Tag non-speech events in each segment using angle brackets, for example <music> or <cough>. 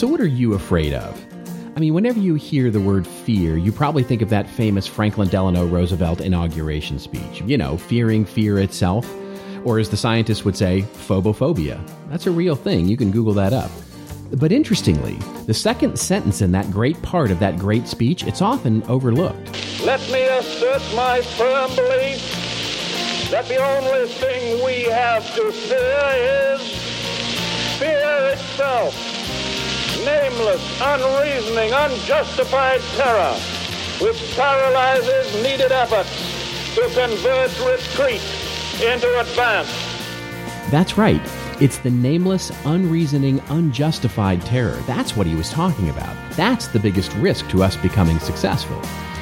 So, what are you afraid of? I mean, whenever you hear the word fear, you probably think of that famous Franklin Delano Roosevelt inauguration speech. You know, fearing fear itself. Or as the scientists would say, phobophobia. That's a real thing. You can Google that up. But interestingly, the second sentence in that great part of that great speech, it's often overlooked. Let me assert my firm belief that the only thing we have to fear is fear itself. Nameless, unreasoning, unjustified terror, which paralyzes needed efforts to convert retreat into advance. That's right. It's the nameless, unreasoning, unjustified terror. That's what he was talking about. That's the biggest risk to us becoming successful.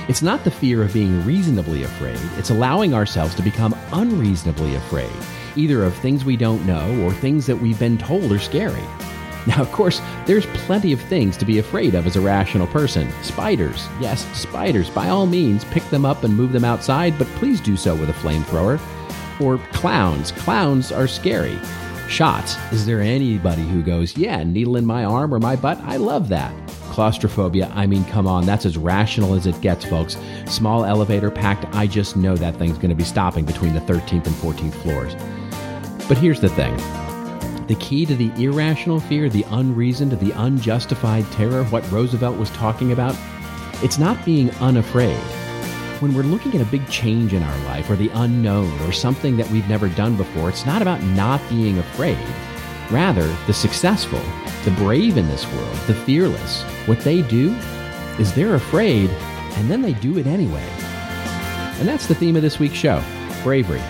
It's not the fear of being reasonably afraid, it's allowing ourselves to become unreasonably afraid, either of things we don't know or things that we've been told are scary. Now, of course, there's plenty of things to be afraid of as a rational person. Spiders, yes, spiders, by all means, pick them up and move them outside, but please do so with a flamethrower. Or clowns. Clowns are scary. Shots. Is there anybody who goes, yeah, needle in my arm or my butt? I love that. Claustrophobia, I mean, come on, that's as rational as it gets, folks. Small elevator packed, I just know that thing's going to be stopping between the 13th and 14th floors. But here's the thing the key to the irrational fear, the unreasoned, the unjustified terror, what Roosevelt was talking about, it's not being unafraid. When we're looking at a big change in our life or the unknown or something that we've never done before, it's not about not being afraid. Rather, the successful, the brave in this world, the fearless, what they do is they're afraid and then they do it anyway. And that's the theme of this week's show bravery.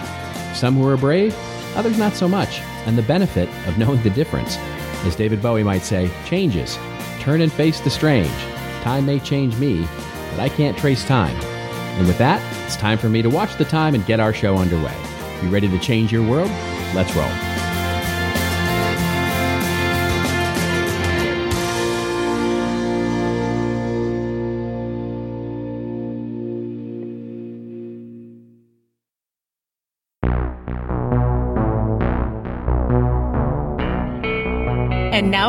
Some who are brave, others not so much. And the benefit of knowing the difference, as David Bowie might say, changes. Turn and face the strange. Time may change me, but I can't trace time. And with that, it's time for me to watch the time and get our show underway. You ready to change your world? Let's roll.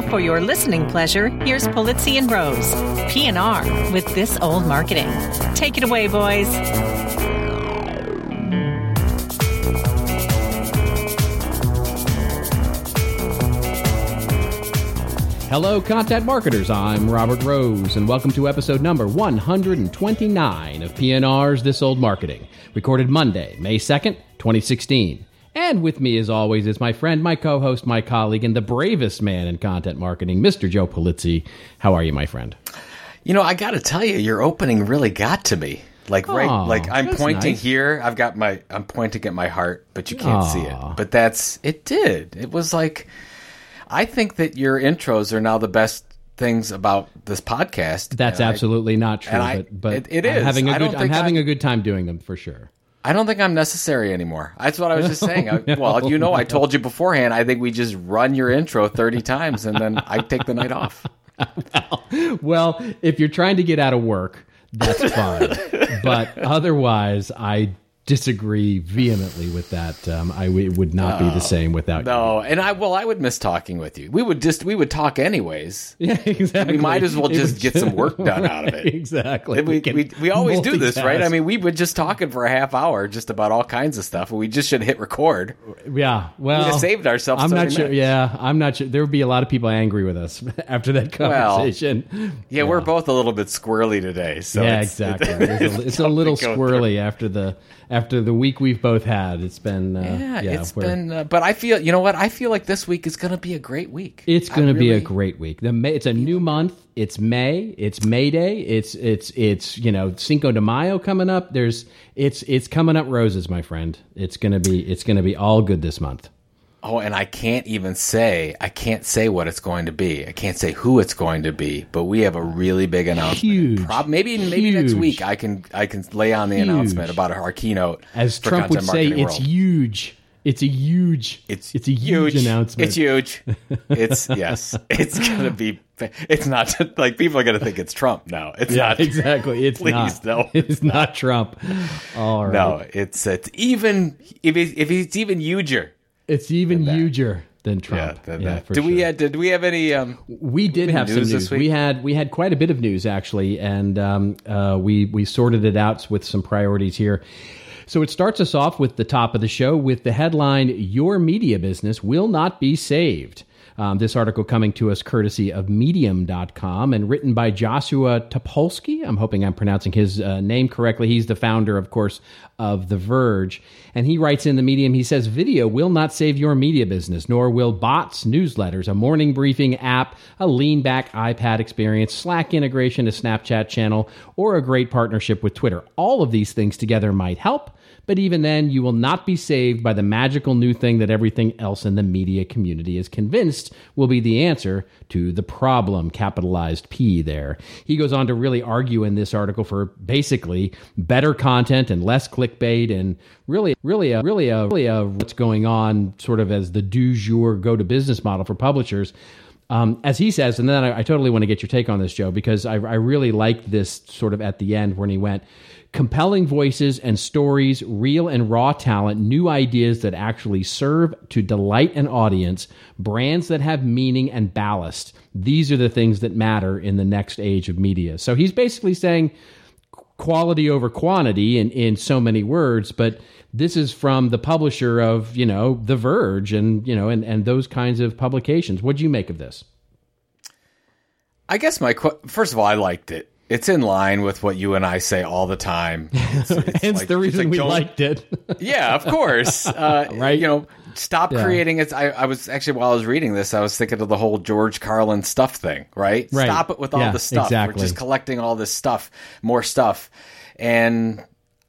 Now for your listening pleasure, here's Polizzi and Rose, PNR with This Old Marketing. Take it away, boys. Hello, content marketers. I'm Robert Rose, and welcome to episode number 129 of PNR's This Old Marketing, recorded Monday, May 2nd, 2016. And with me, as always, is my friend, my co host, my colleague, and the bravest man in content marketing, Mr. Joe Polizzi. How are you, my friend? You know, I got to tell you, your opening really got to me. Like right, Aw, like I'm pointing nice. here. I've got my, I'm pointing at my heart, but you can't see it. But that's it. Did it was like, I think that your intros are now the best things about this podcast. That's And I- absolutely not true, I- but, but it- it I'm having a I good. I'm having a good time doing them for sure. I don't think I'm necessary anymore. That's what I was just saying. <laughs> I, well, you know, I told you beforehand. I think we just run your intro 30 times and then I take the night off. <laughs> Well, if you're trying to get out of work, that's fine. <laughs> but otherwise, I disagree vehemently with that. Um, I w- it would not be the same without you. No, and I well, I would miss talking with you. We would just we would talk anyways. <laughs> Yeah, exactly. We might as well just would get some work <laughs> done out of it. Exactly. We, can we, we always do this, right? I mean, we were just talking for a half hour just about all kinds of stuff, and we just should hit record. yeah. Well, just saved ourselves I'm not sure. minutes. Yeah, I'm not sure. There would be a lot of people angry with us <laughs> after that Well, conversation. Yeah, we're both a little bit squirrely today. So yeah, it's- exactly. it's a, it's a little squirrely after the after the week we've both had. It's been uh, Yeah, yeah, it's been. Uh, but I feel, you know what? I feel like this week is going to be a great week. It's going to be a great week. The May, it's a new month. It's May. It's May Day. It's it's it's you know Cinco de Mayo coming up. There's it's it's coming up roses, my friend. It's gonna be it's gonna be all good this month. Oh, and I can't even say. I can't say what it's going to be. I can't say who it's going to be. But we have a really big announcement. Huge. Prob- maybe maybe next week I can I can lay on the Huge. announcement about our keynote. As for Trump would say, it's World. huge. It's a huge. It's it's a huge, announcement. It's huge. <laughs> It's yes. It's gonna be. It's not <laughs> like people are gonna think it's Trump. No, it's Yeah, not. <laughs> exactly. It's Please, not. no. It's not Trump. All right. No, it's it's even if it's, if it's even huger. It's even huger. than Trump. Yeah, Yeah, for did we sure. uh, did we have any? Um, We did have some news news. this week? We had we had quite a bit of news actually, and um, uh, we we sorted it out with some priorities here. So it starts us off with the top of the show with the headline: "Your media business will not be saved." Um, this article coming to us courtesy of Medium.com and written by Joshua Topolsky. I'm hoping I'm pronouncing his uh, name correctly. He's the founder, of course, of The Verge. And he writes in the Medium, he says, Video will not save your media business, nor will bots, newsletters, a morning briefing app, a lean back iPad experience, Slack integration, a Snapchat channel, or a great partnership with Twitter. All of these things together might help. But even then, you will not be saved by the magical new thing that everything else in the media community is convinced will be the answer to the problem, capitalized P there. He goes on to really argue in this article for basically better content and less clickbait and really, really, a, really, a, really a, what's going on sort of as the du jour go to business model for publishers. Um, as he says, and then I, I totally want to get your take on this, Joe, because I, I really liked this sort of at the end when he went compelling voices and stories, real and raw talent, new ideas that actually serve to delight an audience, brands that have meaning and ballast. These are the things that matter in the next age of media. So he's basically saying quality over quantity in, in so many words, but this is from the publisher of, you know, The Verge and, you know, and, and those kinds of publications. What do you make of this? I guess my qu- first of all, I liked it. It's in line with what you and I say all the time. <laughs> It's, it's Hence like- the reason like we liked it. <laughs> Yeah, of course. <laughs> Uh, Right. You know, stop Yeah. creating it. I, I was actually while I was reading this, I was thinking of the whole George Carlin stuff thing. Right. Right. Stop it with all Yeah, the stuff. exactly. We're just collecting all this stuff, more stuff, and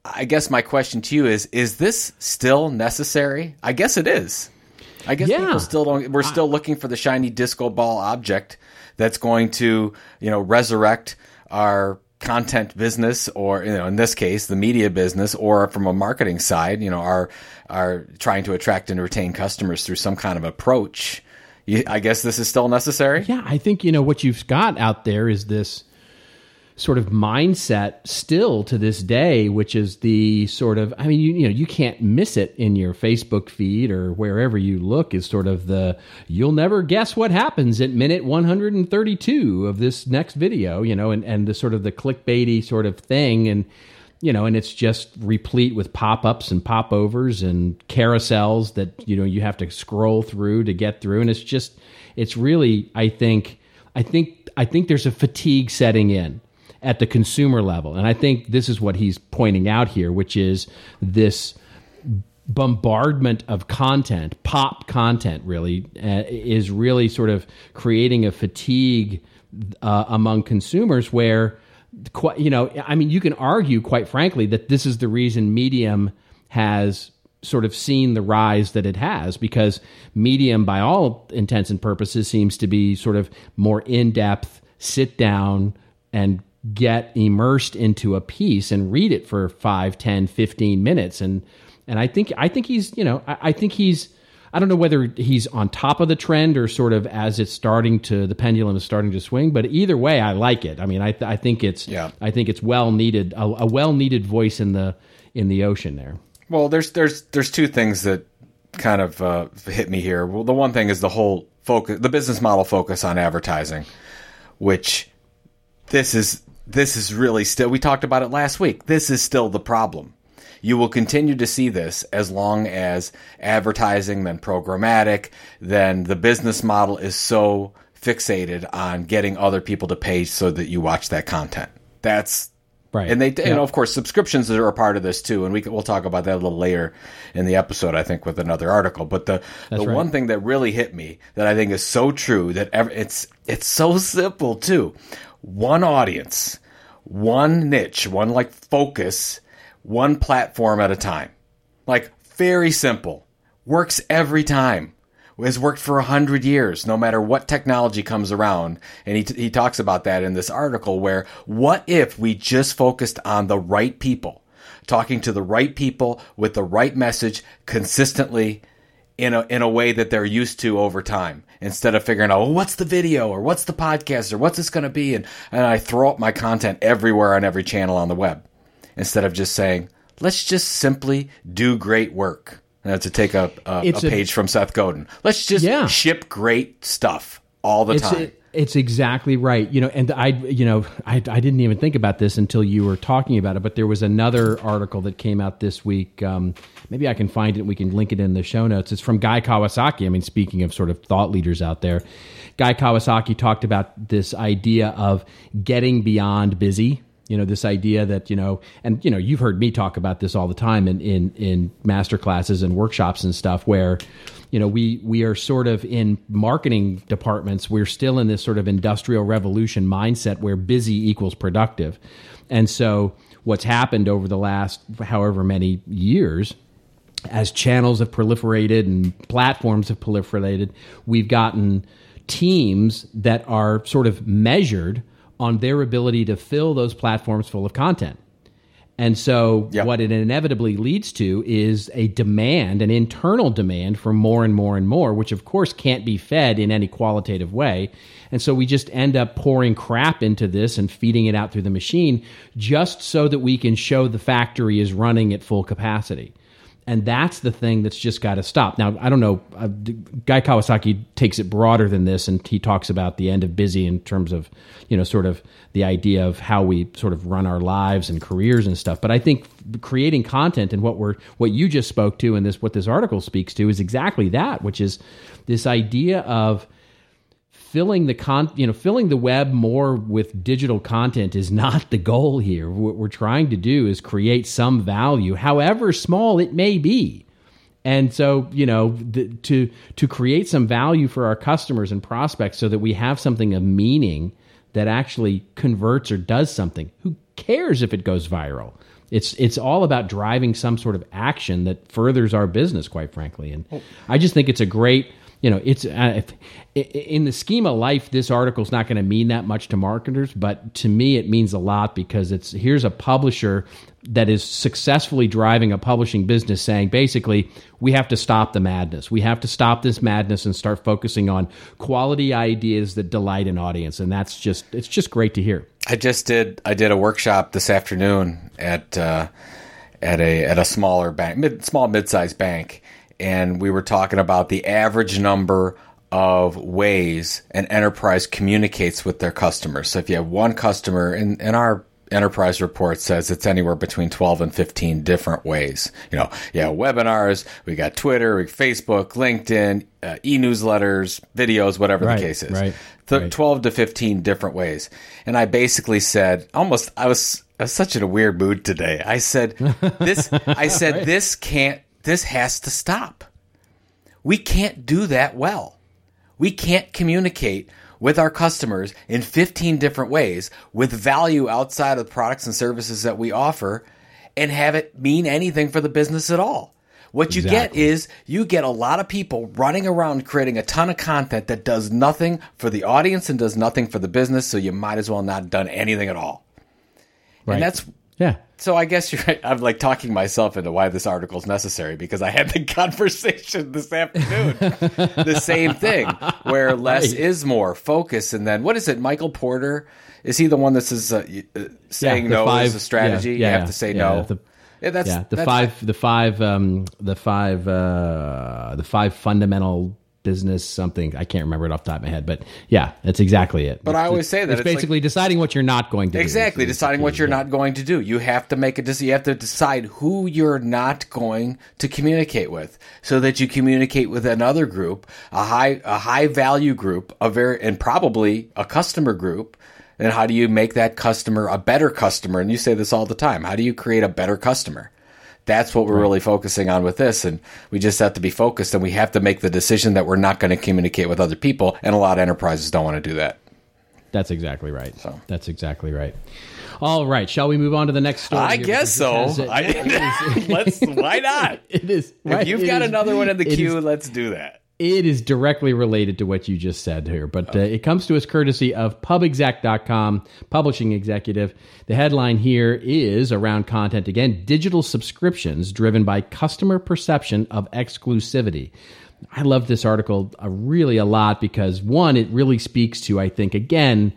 I guess my question to you is: Is this still necessary? I guess it is. I guess Yeah. people still don't. We're still looking for the shiny disco ball object that's going to, you know, resurrect our content business, or you know, in this case, the media business, or from a marketing side, you know, are are trying to attract and retain customers through some kind of approach. You, I guess this is still necessary. Yeah, I think you know what you've got out there is this sort of mindset still to this day, which is the sort of I mean, you, you know, you can't miss it in your Facebook feed or wherever you look. Is sort of the you'll never guess what happens at minute 132 of this next video, you know, and and the sort of the clickbaity sort of thing and. You know, and it's just replete with pop-ups and popovers and carousels that you know you have to scroll through to get through, and it's just, it's really, I think, I think, I think there's a fatigue setting in at the consumer level. And I think this is what he's pointing out here, which is this bombardment of content, pop content, really, uh, is really sort of creating a fatigue uh, among consumers where, you know, I mean, you can argue, quite frankly, that this is the reason Medium has sort of seen the rise that it has because Medium, by all intents and purposes, seems to be sort of more in depth, sit down and get immersed into a piece and read it for 5 10 15 minutes and and i think i think he's you know i, I think he's i don't know whether he's on top of the trend or sort of as it's starting to the pendulum is starting to swing but either way i like it i mean i, I think it's Yeah. i think it's well needed a, a well needed voice in the in the ocean there Well, there's there's there's two things that kind of uh, hit me here. Well, the one thing is the whole focus, the business model focus on advertising, which this is this is really still. We talked about it last week. This is still the problem. You will continue to see this as long as advertising, then programmatic, then the business model is so fixated on getting other people to pay so that you watch that content. That's right and they, Yeah. you know, of course, subscriptions are a part of this too, and we can, we'll talk about that a little later in the episode, I think, with another article. But the the right. one thing that really hit me that I think is so true that ever, it's it's so simple too. One audience, one niche, one like focus, one platform at a time. Like very simple, works every time has worked for a hundred years, no matter what technology comes around. And he, he talks about that in this article where what if we just focused on the right people, talking to the right people with the right message consistently in a, in a way that they're used to over time instead of figuring out, well, what's the video or what's the podcast or what's this going to be? And, and I throw up my content everywhere on every channel on the web instead of just saying, let's just simply do great work. To take a, a, a It's a- page from Seth Godin. Let's just Yeah. ship great stuff all the time. It's exactly right. You know, and I you know I I didn't even think about this until you were talking about it. But there was another article that came out this week. Um, maybe I can find it. and We can link it in the show notes. It's from Guy Kawasaki. I mean, speaking of sort of thought leaders out there, Guy Kawasaki talked about this idea of getting beyond busy. You know, this idea that you know, and you know, you've heard me talk about this all the time in in in master classes and workshops and stuff where you know we we are sort of in marketing departments. We're still in this sort of industrial revolution mindset where busy equals productive. And so what's happened over the last however many years as channels have proliferated and platforms have proliferated we've gotten teams that are sort of measured on their ability to fill those platforms full of content and so, Yep. what it inevitably leads to is a demand, an internal demand for more and more and more, which of course can't be fed in any qualitative way. And so, we just end up pouring crap into this and feeding it out through the machine just so that we can show the factory is running at full capacity. And that's the thing that's just got to stop. Now, I don't know. Uh, Guy Kawasaki takes it broader than this, and he talks about the end of busy in terms of, you know, sort of the idea of how we sort of run our lives and careers and stuff. But I think creating content and what we're what you just spoke to, and this what this article speaks to, is exactly that, which is this idea of filling the con you know filling the web more with digital content is not the goal here. What we're trying to do is create some value however small it may be. And so you know the, to to create some value for our customers and prospects so that we have something of meaning that actually converts or does something who cares if it goes viral? It's it's all about driving some sort of action that furthers our business quite frankly. And i just think it's a great you know it's uh, if, in the scheme of life this article is not going to mean that much to marketers but to me it means a lot because it's here's a publisher that is successfully driving a publishing business saying basically we have to stop the madness. We have to stop this madness and start focusing on quality ideas that delight an audience. And that's just it's just great to hear. I just did. I did a workshop this afternoon at uh, at a at a smaller bank, mid, small mid-sized bank, and we were talking about the average number of ways an enterprise communicates with their customers. So if you have one customer, and, in our enterprise report says it's anywhere between 12 and 15 different ways. You know, yeah, webinars, we got Twitter, we Facebook, LinkedIn, uh, e-newsletters, videos, whatever Right, the case is. right, Th- right. 12 to 15 different ways. And I basically said, almost, I was, I was such in a weird mood today. I said, this, I said, <laughs> this can't, this has to stop. We can't do that well. We can't communicate with our customers in 15 different ways with value outside of the products and services that we offer and have it mean anything for the business at all. What you get is you get a lot of people running around creating a ton of content that does nothing for the audience and does nothing for the business, so you might as well not done anything at all. right And that's yeah so I guess you're right. I'm like talking myself into why this article is necessary because I had the <laughs> conversation this afternoon. <laughs> the same thing where <laughs> less Right. is more focus. And then what is it? Michael Porter? Is he the one that says uh, uh, saying the no five- is a strategy? yeah, you have to say yeah, no. the- yeah, that's, yeah the that's- five the five um the five uh the five fundamental business something i can't remember it off the top of my head but yeah that's exactly it But I always say that it's, it's like- basically deciding what you're not going to do Exactly, Is- is deciding what you're yeah. not going to do. You have to make a decision. You have to decide who you're not going to communicate with, so that you communicate with another group, a high a high value group, a very and probably a customer group. And how do you make that customer a better customer? And you say this all the time. How do you create a better customer? That's what we're really focusing on with this. And we just have to be focused and we have to make the decision that we're not going to communicate with other people. And a lot of enterprises don't want to do that. that's exactly right So. that's exactly right all right shall we move on to the next story I guess so. <laughs> it I, is- <laughs> let's. Why not? <laughs> it is right, If you've got is- another one in the queue, is- let's do that. It is directly related to what you just said here, but uh, it comes to us courtesy of pubexec.com, publishing executive. The headline here is around content again digital subscriptions driven by customer perception of exclusivity. I love this article uh, really a lot because, one, it really speaks to, I think, again,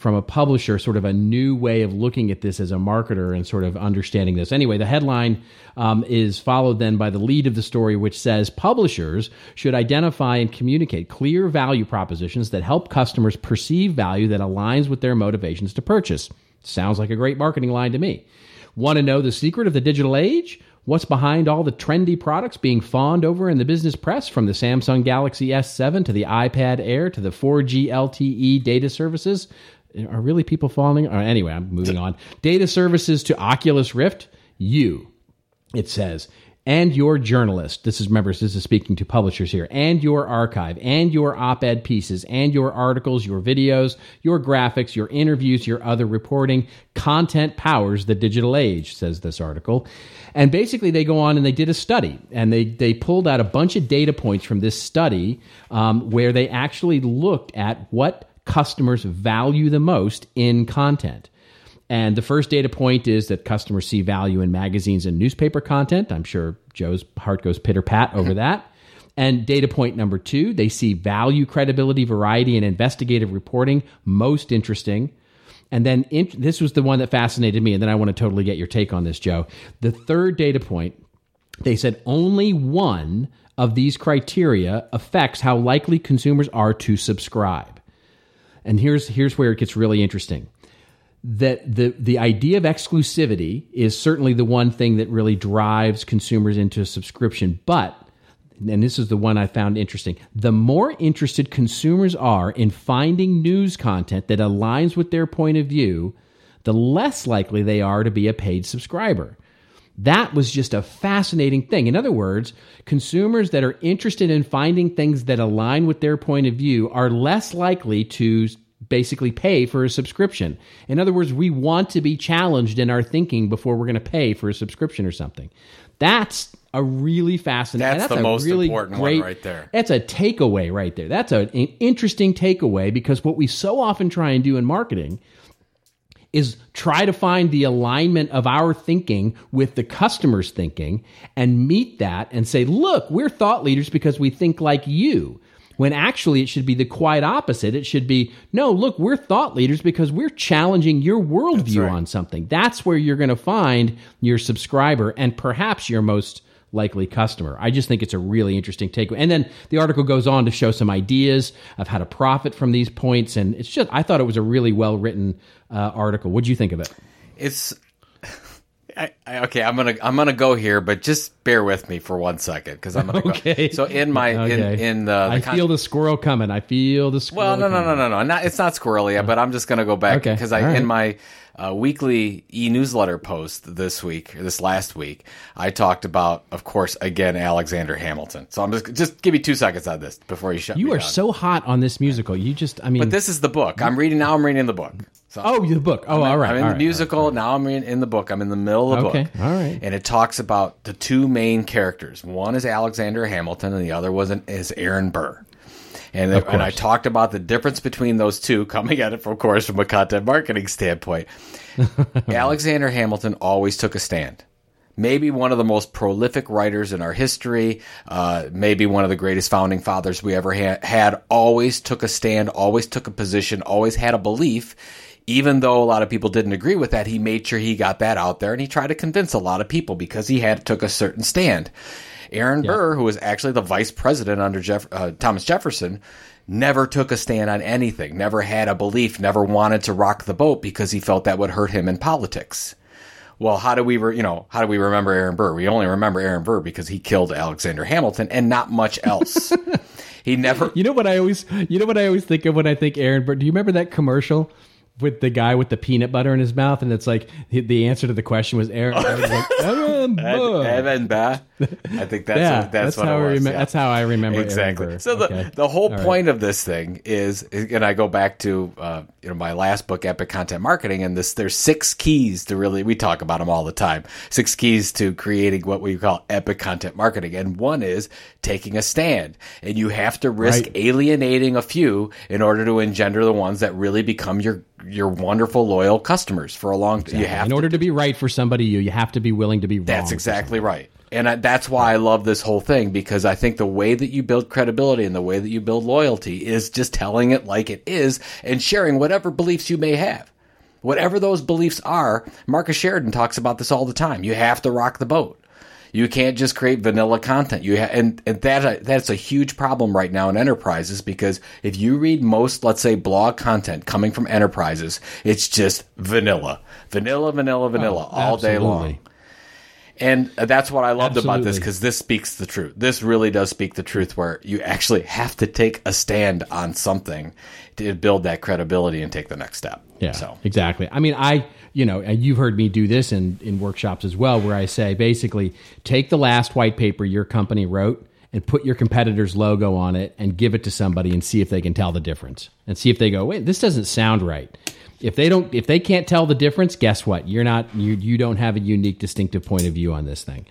from a publisher sort of a new way of looking at this as a marketer and sort of understanding this. Anyway, the headline um, is followed then by the lead of the story, which says publishers should identify and communicate clear value propositions that help customers perceive value that aligns with their motivations to purchase. Sounds like a great marketing line to me. Want to know the secret of the digital age? What's behind all the trendy products being fawned over in the business press from the Samsung Galaxy S7 to the iPad Air to the 4G LTE data services? Are really people falling? Uh, anyway, I'm moving on. Data services to Oculus Rift. You, it says, and your journalist. This is remember, this is speaking to publishers here, and your archive, and your op-ed pieces, and your articles, your videos, your graphics, your interviews, your other reporting. Content powers the digital age, says this article. And basically, they go on and they did a study, and they they pulled out a bunch of data points from this study um, where they actually looked at what customers value the most in content. And the first data point is that customers see value in magazines and newspaper content. I'm sure Joe's heart goes pitter pat <laughs> over that. And data point number two, they see value, credibility, variety, and investigative reporting most interesting. And then in, this was the one that fascinated me. And then I want to totally get your take on this, Joe. The third data point, they said only one of these criteria affects how likely consumers are to subscribe. And here's here's where it gets really interesting. That the the idea of exclusivity is certainly the one thing that really drives consumers into a subscription, but and this is the one I found interesting. The more interested consumers are in finding news content that aligns with their point of view, the less likely they are to be a paid subscriber. That was just a fascinating thing. In other words, consumers that are interested in finding things that align with their point of view are less likely to basically pay for a subscription. In other words, we want to be challenged in our thinking before we're going to pay for a subscription or something. That's a really fascinating. That's, that's the most really important great, one right there. That's a takeaway right there. That's a, an interesting takeaway because what we so often try and do in marketing is try to find the alignment of our thinking with the customer's thinking and meet that and say, look, we're thought leaders because we think like you. When actually it should be the quite opposite. It should be, no, look, we're thought leaders because we're challenging your worldview right. on something. That's where you're going to find your subscriber and perhaps your most likely customer. I just think it's a really interesting takeaway. And then the article goes on to show some ideas of how to profit from these points. And it's just, I thought it was a really well written uh, article. What do you think of it? It's <laughs> I, I, okay. I'm gonna I'm gonna go here, but just bear with me for one second because I'm gonna <laughs> Okay. go. So in my Okay. in in the, the I con- feel the squirrel coming. I feel the squirrel. well, no, no, no, no, no, not it's not squirrely, yet, but I'm just gonna go back Okay. because I All right. in my uh, weekly e-newsletter post this week, this last week, I talked about, of course, again Alexander Hamilton. So I'm just just give me two seconds on this before you shut. You are down. so hot on this musical. You just, I mean, But this is the book I'm reading now. I'm reading the book. So oh, the book. Oh, all right. I'm in all the right, musical now. I'm in, in the book. I'm in the middle of the Okay, book. all right. And it talks about the two main characters. One is Alexander Hamilton, and the other was an, is Aaron Burr. And, Of and I talked about the difference between those two, coming at it, of course, from a content marketing standpoint. <laughs> Alexander Hamilton always took a stand. Maybe one of the most prolific writers in our history, uh, maybe one of the greatest founding fathers we ever ha- had, always took a stand, always took a position, always had a belief. Even though a lot of people didn't agree with that, he made sure he got that out there and he tried to convince a lot of people because he had took a certain stand. Aaron Burr, who was actually the vice president under Jeff, uh, Thomas Jefferson, never took a stand on anything, never had a belief, never wanted to rock the boat because he felt that would hurt him in politics. Well, how do we, re- you know, how do we remember Aaron Burr? We only remember Aaron Burr because he killed Alexander Hamilton and not much else. <laughs> he never. You know what I always, you know what I always think of when I think Aaron Burr. Do you remember that commercial with the guy with the peanut butter in his mouth, and it's like the- the answer to the question was Aaron. Aaron's like, <laughs> Aaron Burr. Evan Burr. I think that's yeah, what, that's, what how it I was. remember. yeah. That's how I remember exactly. Aaron Burr. So the Okay. the whole All right. point of this thing is, and I go back to uh, you know my last book, Epic Content Marketing, and this there's six keys to really we talk about them all the time. Six keys to creating what we call epic content marketing, and one is taking a stand, and you have to risk Right. alienating a few in order to engender the ones that really become your your wonderful loyal customers for a long. time. have in to order to be right for somebody, you you have to be willing to be wrong. that's exactly right. And I, that's why I love this whole thing because I think the way that you build credibility and the way that you build loyalty is just telling it like it is and sharing whatever beliefs you may have. Whatever those beliefs are, Marcus Sheridan talks about this all the time. You have to rock the boat. You can't just create vanilla content. You ha- and and that uh, that's a huge problem right now in enterprises because if you read most, let's say, blog content coming from enterprises, it's just vanilla, vanilla, vanilla, oh, vanilla Oh, all day long. And uh, that's what I loved about this because this speaks the truth. This really does speak the truth where you actually have to take a stand on something to build that credibility and take the next step. Yeah, So exactly. I mean, I, you know, and you've heard me do this in, in workshops as well, where I say basically take the last white paper your company wrote and put your competitor's logo on it and give it to somebody and see if they can tell the difference and see if they go, wait, this doesn't sound right. If they don't, if they can't tell the difference, guess what? You're not, you, you don't have a unique, distinctive point of view on this thing.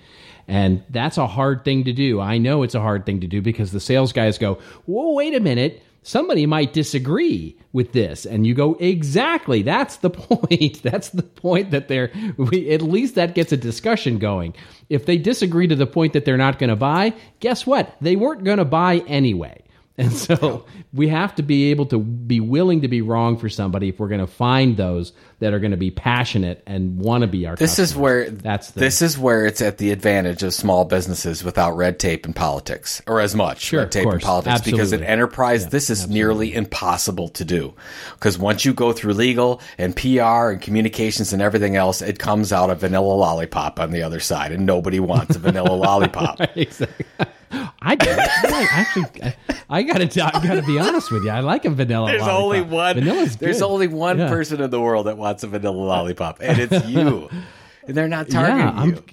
And that's a hard thing to do. I know it's a hard thing to do because the sales guys go, whoa, wait a minute somebody might disagree with this and you go exactly that's the <laughs> point. That's the point that they're we, at least that gets a discussion going. If they disagree to the point that they're not going to buy guess what? They weren't going to buy anyway and so we have to be able to be willing to be wrong for somebody if we're going to find those that are going to be passionate and want to be our this is where that's the, this is where it's at the advantage of small businesses without red tape and politics or as much Sure, red tape and politics because in Absolutely. enterprise this is nearly impossible to do. Because once you go through legal and PR and communications and everything else it comes out a vanilla lollipop on the other side and nobody wants a vanilla <laughs> lollipop. Exactly. I do. I actually, I, I gotta, I gotta be honest with you. I like a vanilla. There's lollipop. only one. Vanilla's there's good. only one Yeah. person in the world that wants a vanilla lollipop, and it's <laughs> you. and they're not targeting Yeah, I'm. you.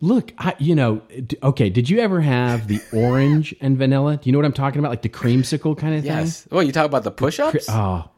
Look, I, you know, okay. Did you ever have the orange and vanilla? Do you know what I'm talking about? Like the creamsicle kind of thing? Yes. Well, you talk about the push-ups. thing. Oh,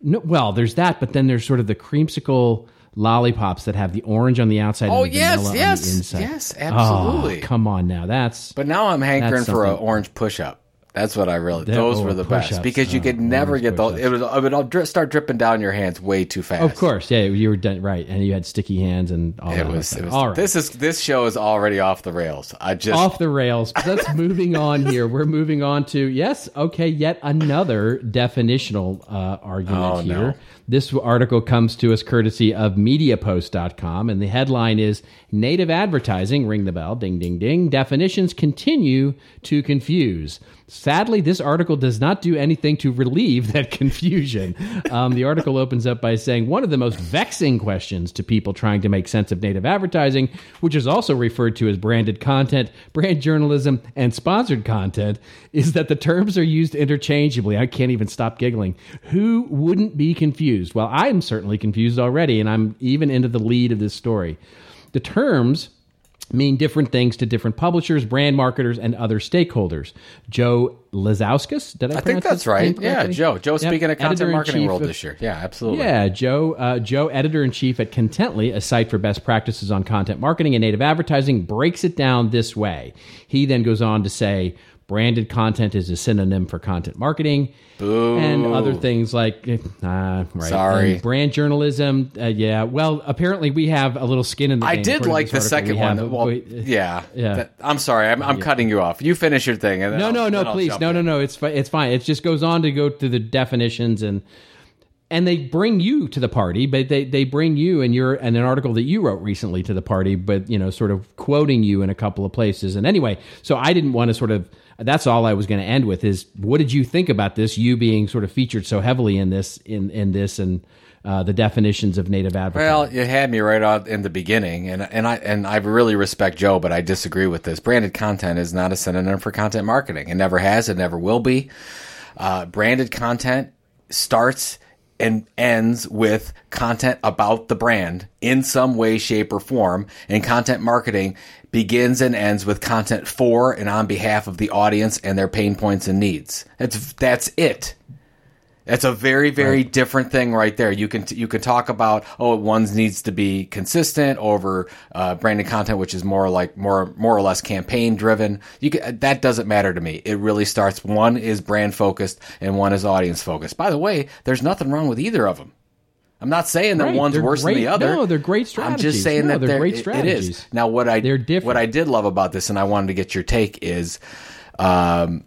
no. Well, there's that, but then there's sort of the creamsicle lollipops that have the orange on the outside Oh, and the yes, vanilla on yes, the inside. yes, absolutely. Oh, come on now, that's But now I'm hankering for an orange push-up. That's what I really. Those oh, were the best because you Oh, could never get those. It would. It would all dri- start dripping down your hands way too fast. of course, yeah. You were done right, and you had sticky hands and all It that. was. It was all right. This is. This show is already off the rails. I just. off the rails. Let's moving on here. We're moving on to yes, okay, yet another definitional uh, argument Oh, here. no. This article comes to us courtesy of MediaPost.com, and the headline is "Native Advertising." Ring the bell, ding, ding, ding. Definitions continue to confuse. Sadly, this article does not do anything to relieve that <laughs> confusion. Um, the article opens up by saying one of the most vexing questions to people trying to make sense of native advertising, which is also referred to as branded content, brand journalism, and sponsored content, is that the terms are used interchangeably. I can't even stop giggling. Who wouldn't be confused? Well, I'm certainly confused already, and I'm even into the lead of this story. The terms mean different things to different publishers, brand marketers, and other stakeholders. Joe Lazauskas, did I, I think that's right. Yeah. Joe. Joe Yep, speaking of content marketing world of- this year. Yeah, absolutely. yeah, Joe, uh, Joe, editor in chief at Contently, a site for best practices on content marketing and native advertising, breaks it down this way. He then goes on to say branded content is a synonym for content marketing and other things like eh, uh, right. Sorry. And brand journalism. Uh, yeah, well, apparently we have a little skin in the game I did like the second one. Well, we- yeah. yeah. That- I'm sorry. I'm, I'm cutting you off. You finish your thing. No, I'll- no, no, please, no, no, no. It's fi- it's fine. It just goes on to go through the definitions and and they bring you to the party, but they they bring you and your and an article that you wrote recently to the party, but you know, sort of quoting you in a couple of places. And anyway, so I didn't want to sort of. That's all I was going to end with is what did you think about this? You being sort of featured so heavily in this in in this and. Uh, the definitions of native advertising. Well, you had me right out in the beginning, and and I and I really respect Joe, but I disagree with this. Branded content is not a synonym for content marketing. It never has. It never will be. Uh, branded content starts and ends with content about the brand in some way, shape, or form. And content marketing begins and ends with content for and on behalf of the audience and their pain points and needs. That's that's it. That's a very, very different thing right there. You can you can talk about oh, one needs to be consistent over uh, branded content, which is more like more more or less campaign driven. You can, that doesn't matter to me. It really starts. One is brand focused and one is audience focused. By the way, there's nothing wrong with either of them. I'm not saying that Right, one's they're worse great- than the other. no, they're great strategies. I'm just saying No, that they're they're, great it- it strategies. is. Now, what I They're different. what I did love about this, and I wanted to get your take, is um,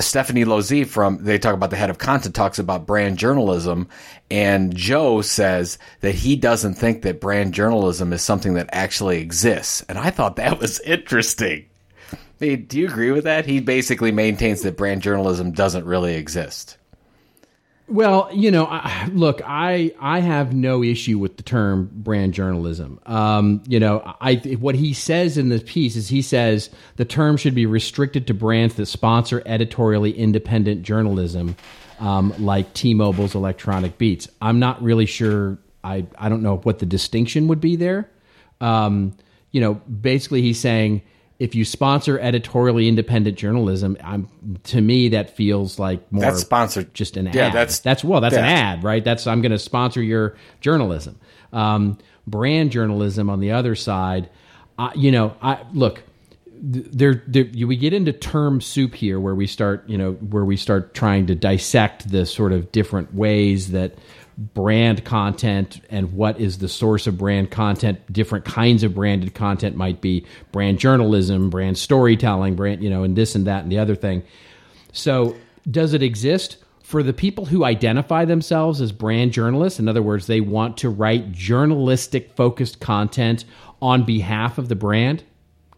Stephanie Losee from they talk about the head of content talks about brand journalism, and Joe says that he doesn't think that brand journalism is something that actually exists, and I thought that <laughs> was interesting. Hey, do you agree with that? He basically maintains that brand journalism doesn't really exist. Well, you know, I, <sighs> look, I I have no issue with the term brand journalism. Um, you know, I what he says in this piece is he says the term should be restricted to brands that sponsor editorially independent journalism, um, like T-Mobile's Electronic Beats. I'm not really sure. I I don't know what the distinction would be there. Um, you know, basically, he's saying if you sponsor editorially independent journalism, I'm to me that feels like more That's sponsored. just an Yeah, ad. that's- that's well, that's an ad, right? That's I'm going to sponsor your journalism. Um, brand journalism on the other side, uh, you know, I look. There, there, we get into term soup here, where we start, you know, where we start trying to dissect the sort of different ways that brand content and what is the source of brand content different kinds of branded content might be brand journalism brand storytelling brand you know and this and that and the other thing so, does it exist for the people who identify themselves as brand journalists? In other words, they want to write journalistic focused content on behalf of the brand.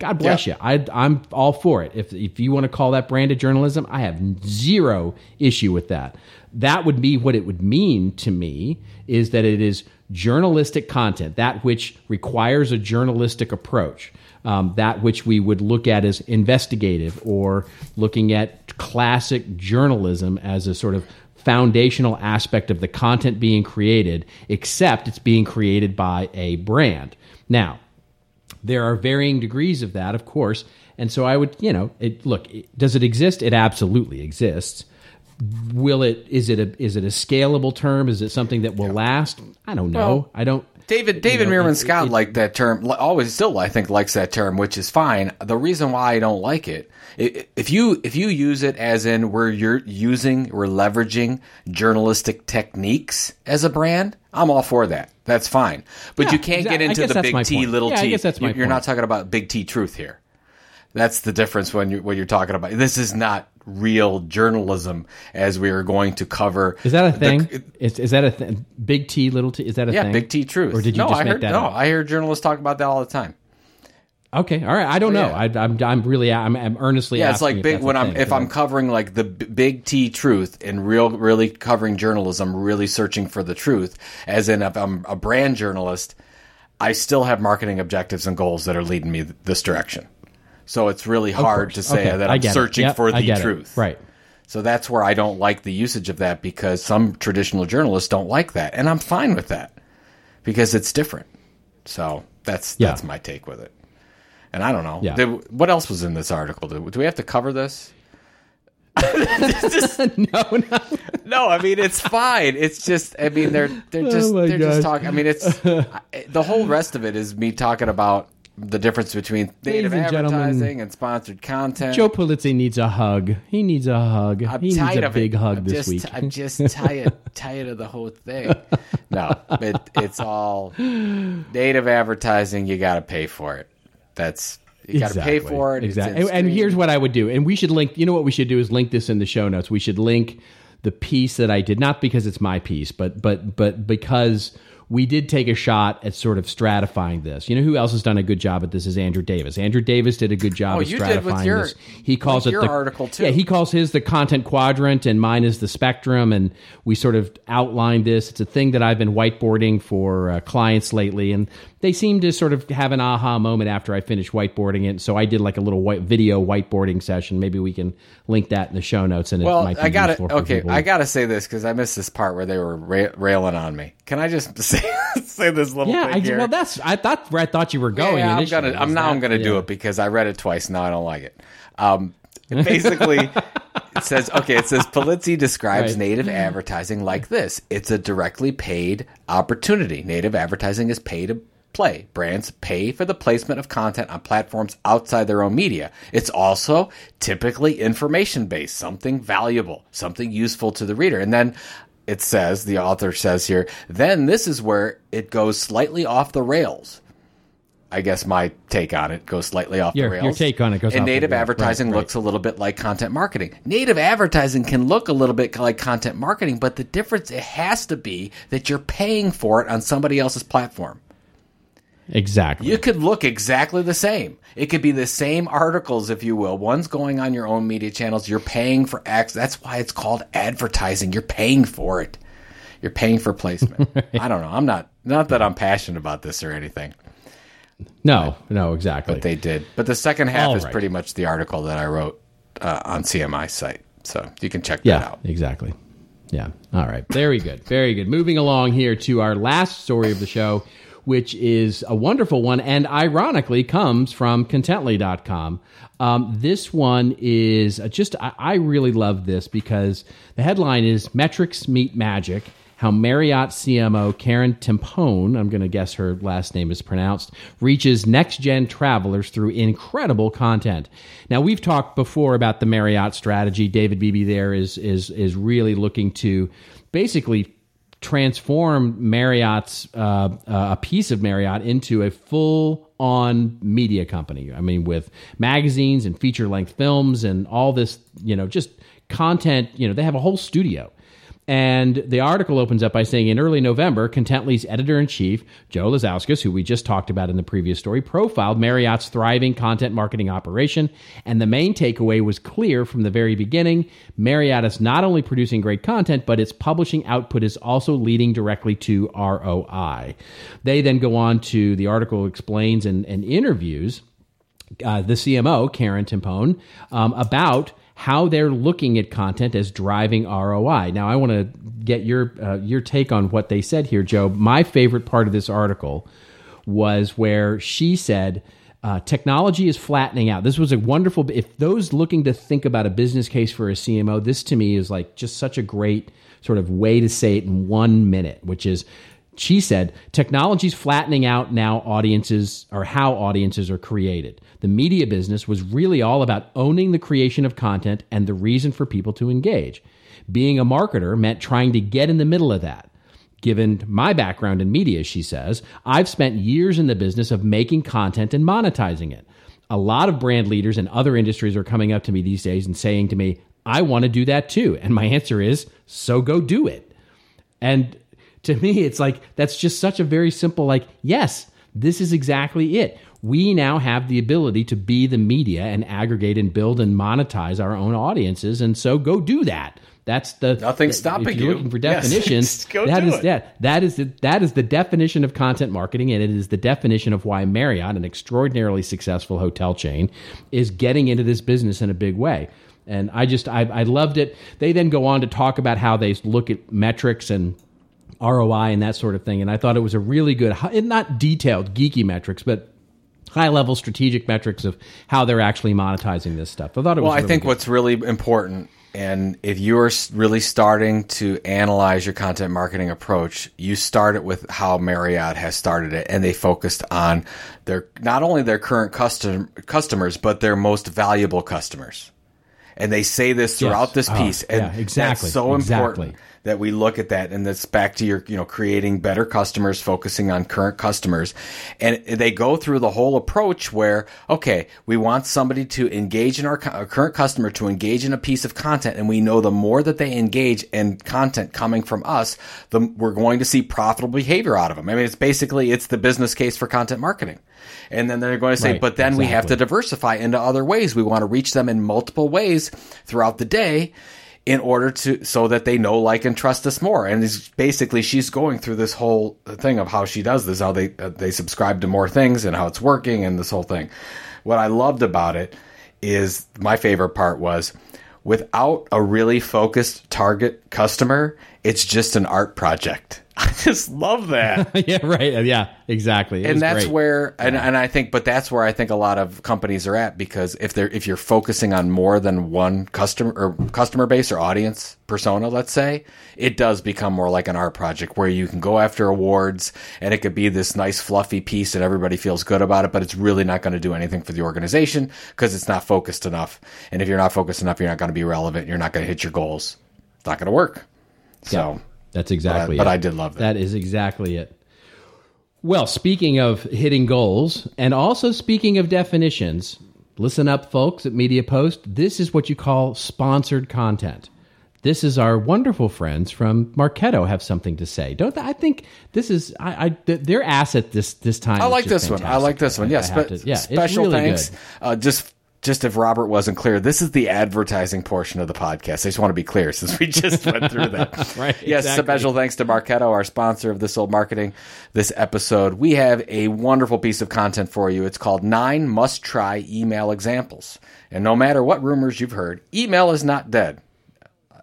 God bless Yeah. you. I, I'm all for it. If, if you want to call that branded journalism, I have zero issue with that. That would be what it would mean to me is that it is journalistic content, that which requires a journalistic approach um, that which we would look at as investigative or looking at classic journalism as a sort of foundational aspect of the content being created, except it's being created by a brand. Now, there are varying degrees of that, of course, and so I would, you know, it, look, it, does it exist? It absolutely exists. Will it? Is it a? Is it a scalable term? Is it something that will last? I don't know. Well, I don't. David David know, Meerman it- Scott it- liked that term. Always still, I think, likes that term, which is fine. The reason why I don't like it, if you if you use it as in where you're using, we're leveraging journalistic techniques as a brand, I'm all for that. That's fine. But Yeah, you can't get into the big T, point. little Yeah, I T. guess that's my You- You're not talking about big T truth here. That's the difference when you when you're talking about this is not real journalism as we are going to cover. Is that a the- thing? is, is that a thing? Big T, little T? Is that a thing? yeah, thing? big T truth. Or did you no, just I make heard, that No, up? I hear journalists talk about that all the time. Okay, all right. I don't know. yeah. I, I'm, I'm really, I'm, I'm earnestly. Yeah, it's like big when I'm thing. if I'm covering like the b- big T truth and real really covering journalism, really searching for the truth. As in, if I'm a brand journalist, I still have marketing objectives and goals that are leading me th- this direction. So it's really hard to say Okay, that I'm searching Yep, for the get it. truth. Right. So that's where I don't like the usage of that because some traditional journalists don't like that, and I'm fine with that because it's different. So that's Yeah. that's my take with it. And I don't know. Yeah. What else was in this article? Do, do we have to cover this? <laughs> no, no. No, I mean it's fine. It's just I mean they're they're oh just Oh they're gosh. just talking. I mean it's I- the whole rest of it is me talking about the difference between native and gentlemen, advertising and sponsored content. Joe Polizzi needs a hug. He needs a hug. I'm he needs a of big it. hug I'm this just, week. I'm just <laughs> tired tired of the whole thing. No, it, it's all native advertising. You got to pay for it. That's you got to pay for it. Exactly. And, and here's what I would do. And we should link. You know what we should do is link this in the show notes. We should link the piece that I did, not because it's my piece, but but but because we did take a shot at sort of stratifying this. You know who else has done a good job at this is Andrew Davis. Andrew Davis did a good job Oh, of you stratifying did with your- this. He calls it the article, too. Yeah, he calls his the content quadrant, and mine is the spectrum. And we sort of outlined this. It's a thing that I've been whiteboarding for uh, clients lately, and they seem to sort of have an aha moment after I finish whiteboarding it. So I did like a little white video whiteboarding session. Maybe we can link that in the show notes, and it Well, might be I got it. Okay, people. I got to say this because I missed this part where they were ra- railing on me. Can I just <laughs> say, say this little yeah, thing I, here? well, that's I thought where I thought you were going. Yeah, I'm gonna. I'm now. I'm gonna do it because I read it twice. Now I don't like it. Um, basically, it says okay. It says Polizzi describes Right. native advertising like this: it's a directly paid opportunity. Native advertising is to play. Brands pay for the placement of content on platforms outside their own media. It's also typically information based, something valuable, something useful to the reader, and then. it says, the author says here, then this is where it goes slightly off the rails. I guess my take on it goes slightly off Your- the rails. your take on it goes And off native advertising Right, right. looks a little bit like content marketing. Native advertising can look a little bit like content marketing, but the difference it has to be that you're paying for it on somebody else's platform. Exactly. You could look exactly the same. It could be the same articles, if you will. One's going on your own media channels. You're paying for X. That's why it's called advertising. You're paying for it. You're paying for placement. <laughs> I don't know. I'm not not that I'm passionate about this or anything. no, no, exactly. But they did. But the second half All is right. pretty much the article that I wrote uh, on CMI site. So you can check that Yeah, out. exactly. Yeah. All right. Very good. Very good. Moving along here to our last story of the show, which is a wonderful one and ironically comes from contently.com. Um, this one is uh, just, I, I really love this because the headline is Metrics Meet Magic. How Marriott CMO Karin Timpone, I'm going to guess her last name is pronounced, reaches next gen travelers through incredible content. Now we've talked before about the Marriott strategy. David Beebe there is is is really looking to basically transform Marriott's uh, uh, a piece of Marriott into a full on media company. I mean, with magazines and feature length films and all this, you know, just content. You know, they have a whole studio. And the article opens up by saying in early November, Contently's editor in chief, Joe Lazauskas, who we just talked about in the previous story, profiled Marriott's thriving content marketing operation. And the main takeaway was clear from the very beginning Marriott is not only producing great content, but its publishing output is also leading directly to ROI. They then go on to the article explains and, and interviews uh, the CMO, Karin Timpone, um, about how they're looking at content as driving ROI. Now, I want to get your uh, your take on what they said here, Joe. My favorite part of this article was where she said. Uh, technology is flattening out. This was a wonderful. If those looking to think about a business case for a CMO, this to me is like just such a great sort of way to say it in one minute, which is she said, technology's flattening out now audiences or how audiences are created. The media business was really all about owning the creation of content and the reason for people to engage. Being a marketer meant trying to get in the middle of that. Given my background in media, she says, I've spent years in the business of making content and monetizing it. A lot of brand leaders in other industries are coming up to me these days and saying to me, I want to do that too. And my answer is, so go do it. And to me, it's like that's just such a very simple, like, yes, this is exactly it. We now have the ability to be the media and aggregate and build and monetize our own audiences. And so go do that. That's the nothing stopping you're you. looking for <laughs> definitions. <laughs> go that do is it. that that is the, that is the definition of content marketing, and it is the definition of why Marriott, an extraordinarily successful hotel chain, is getting into this business in a big way. And I just I, I loved it. They then go on to talk about how they look at metrics and ROI and that sort of thing. And I thought it was a really good, not detailed geeky metrics, but high level strategic metrics of how they're actually monetizing this stuff. I thought it was. Well, I think good. what's really important, and if you're really starting to analyze your content marketing approach, you start it with how Marriott has started it, and they focused on their not only their current custom, customers, but their most valuable customers. And they say this throughout Yes. this Uh, piece, and yeah, exactly, that's so exactly. important that we look at that. And that's back to your you know creating better customers focusing on current customers. And they go through the whole approach where okay we want somebody to engage in our, our current customer to engage in a piece of content. And we know the more that they engage in content coming from us the we're going to see profitable behavior out of them. I mean it's basically it's the business case for content marketing and then they're going to say Right, but then we have to diversify into other ways. We want to reach them in multiple ways throughout the day in order to so that they know like and trust us more. And it's basically she's going through this whole thing of how she does this how they uh, they subscribe to more things and how it's working and this whole thing. What i loved about it is my favorite part was without a really focused target customer it's just an art project <laughs> i just love that. <laughs> Yeah, right. Uh, yeah, exactly. It and that's great. where and, and i think but that's where i think a lot of companies are at because if they're if you're focusing on more than one customer or customer base or audience persona let's say it does become more like an art project where you can go after awards and it could be this nice fluffy piece and everybody feels good about it but it's really not going to do anything for the organization because it's not focused enough. And if you're not focused enough you're not going to be relevant. You're not going to hit your goals. It's not going to work so That's exactly it. but. I did love that. That is exactly it. Well, speaking of hitting goals and also speaking of definitions, listen up, folks, at Media Post. This is what you call sponsored content. This is our wonderful friends from Marketo have something to say. Don't they? I think this is I, I th- their asset this this time. I like this one. I like this one. Yes, but to- yeah, special really thanks. Uh, just just if Robert wasn't clear, this is the advertising portion of the podcast. I just want to be clear since we just went through that. <laughs> Right, Yes, exactly. special thanks to Marketo, our sponsor of this old marketing. This episode, we have a wonderful piece of content for you. It's called Nine Must Try Email Examples. And no matter what rumors you've heard, email is not dead.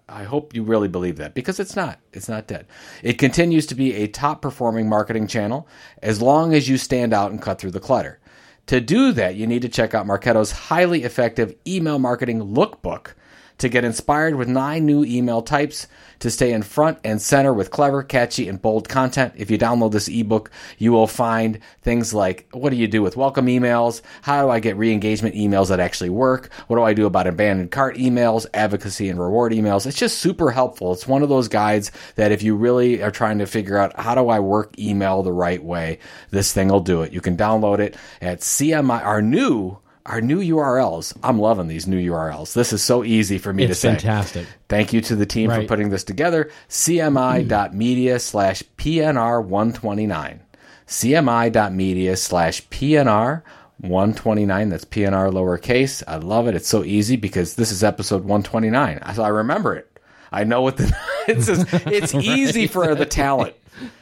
I hope you really believe that because it's not. It's not dead. It continues to be a top performing marketing channel as long as you stand out and cut through the clutter. To do that, you need to check out Marketo's highly effective email marketing lookbook to get inspired with nine new email types to stay in front and center with clever, catchy, and bold content. If you download this ebook, you will find things like what do you do with welcome emails? How do I get re engagement emails that actually work? What do I do about abandoned cart emails, advocacy, and reward emails? It's just super helpful. It's one of those guides that if you really are trying to figure out how do I work email the right way, this thing will do it. You can download it at CMI, our new our new URLs. I'm loving these new URLs. This is so easy for me It's to say. fantastic. Thank you to the team for putting this together. CMI.media slash PNR 129. CMI.media slash PNR 129. That's PNR lowercase. I love it. It's so easy because this is episode 129. So I remember it. I know what the <laughs> it's <laughs> just, it's easy for the talent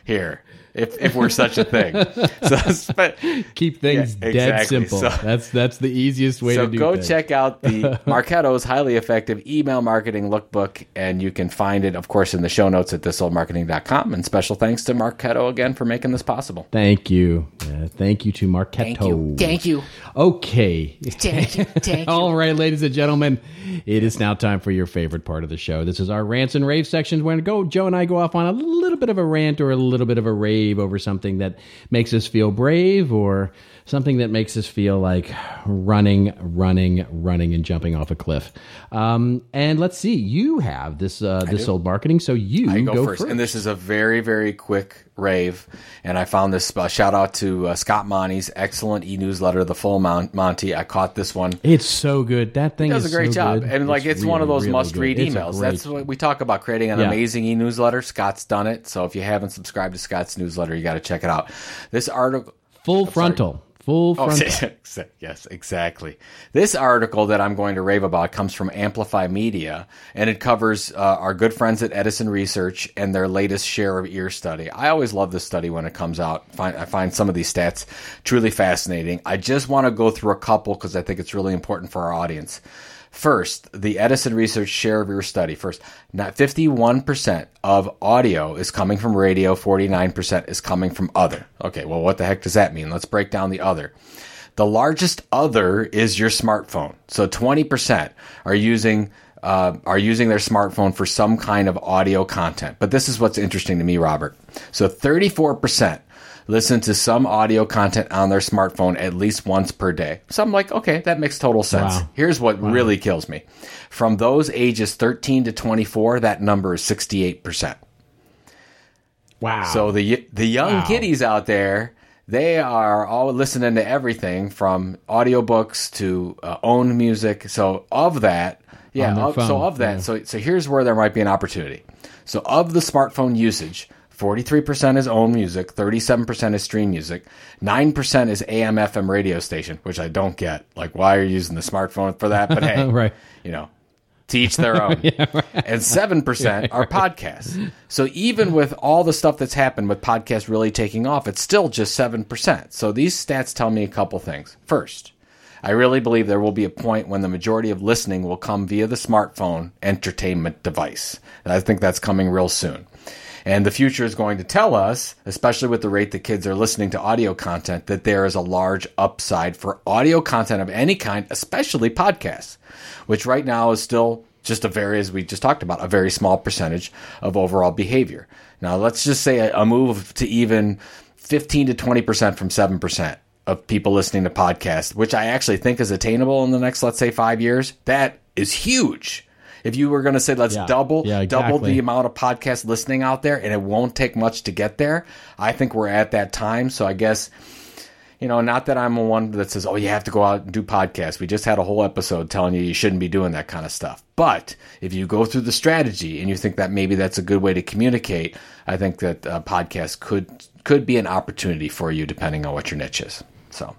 here. If, if we're such a thing, <laughs> so but Keep things Yeah, dead exactly. simple. So- that's that's the easiest way so to do it. So go things. check out the <laughs> Marketo's highly effective email marketing lookbook, and you can find it, of course, in the show notes at thisoldmarketing.com. And special thanks to Marketo again for making this possible. Thank you. Uh, thank you to Marketo. Thank you. Okay. Thank you. <laughs> Thank you. All right, ladies and gentlemen, it is now time for your favorite part of the show. This is our rants and rave section. When go, Joe and I go off on a little bit of a rant or a little bit of a rave over something that makes us feel brave or something that makes us feel like running, running, running, and jumping off a cliff. Um, and let's see, you have this uh, this old marketing, so you I go, go first. And this is a very, very quick rave. And I found this uh, shout out to uh, Scott Monty's excellent e newsletter, The Full Mon- Monty. I caught this one. It's so good. That thing does a great so job. good. And like it's, one of those really must read. It's emails. That's what we talk about creating an Yeah. amazing e newsletter. Scott's done it. So if you haven't subscribed to Scott's newsletter, you got to check it out. This article full frontal. Full Oh, <laughs> yes, exactly. This article that I'm going to rave about comes from Amplifi Media, and it covers uh, our good friends at Edison Research and their latest share of ear study. I always love this study when it comes out. Find, I find some of these stats truly fascinating. I just want to go through a couple because I think it's really important for our audience. First, the Edison Research share of ear study. First, not 51% of audio is coming from radio, 49% is coming from other. Okay, well, what the heck does that mean? Let's break down the other. The largest other is your smartphone. So 20% are using uh, are using their smartphone for some kind of audio content. But this is what's interesting to me, Robert. So 34% listen to some audio content on their smartphone at least once per day. So I'm like, okay, that makes total sense. Wow. Here's what really kills me. From those ages 13 to 24, that number is 68%. Wow. So the the young Wow. kiddies out there, they are all listening to everything from audiobooks to uh, own music. So of that, yeah, of, so of that, yeah. so so here's where there might be an opportunity. So of the smartphone usage, 43% is own music, 37% is stream music, 9% is AM FM radio station, which I don't get. Like why are you using the smartphone for that? But <laughs> hey, Right. you know, to each their own. <laughs> And 7% <laughs> are podcasts. So even with all the stuff that's happened with podcasts really taking off, it's still just 7%. So these stats tell me a couple things. First, I really believe there will be a point when the majority of listening will come via the smartphone entertainment device. And I think that's coming real soon. And the future is going to tell us, especially with the rate that kids are listening to audio content, that there is a large upside for audio content of any kind, especially podcasts, which right now is still just a very, as we just talked about, a very small percentage of overall behavior. Now, let's just say a, a move to even 15 to 20% from 7% of people listening to podcasts, which I actually think is attainable in the next, let's say, five years. That is huge. If you were going to say let's Yeah. double Yeah, double the amount of podcast listening out there, and it won't take much to get there, I think we're at that time. So I guess you know, not that I'm a one that says, "Oh, you have to go out and do podcasts." We just had a whole episode telling you you shouldn't be doing that kind of stuff. But if you go through the strategy and you think that maybe that's a good way to communicate, I think that uh, podcast could could be an opportunity for you, depending on what your niche is. So.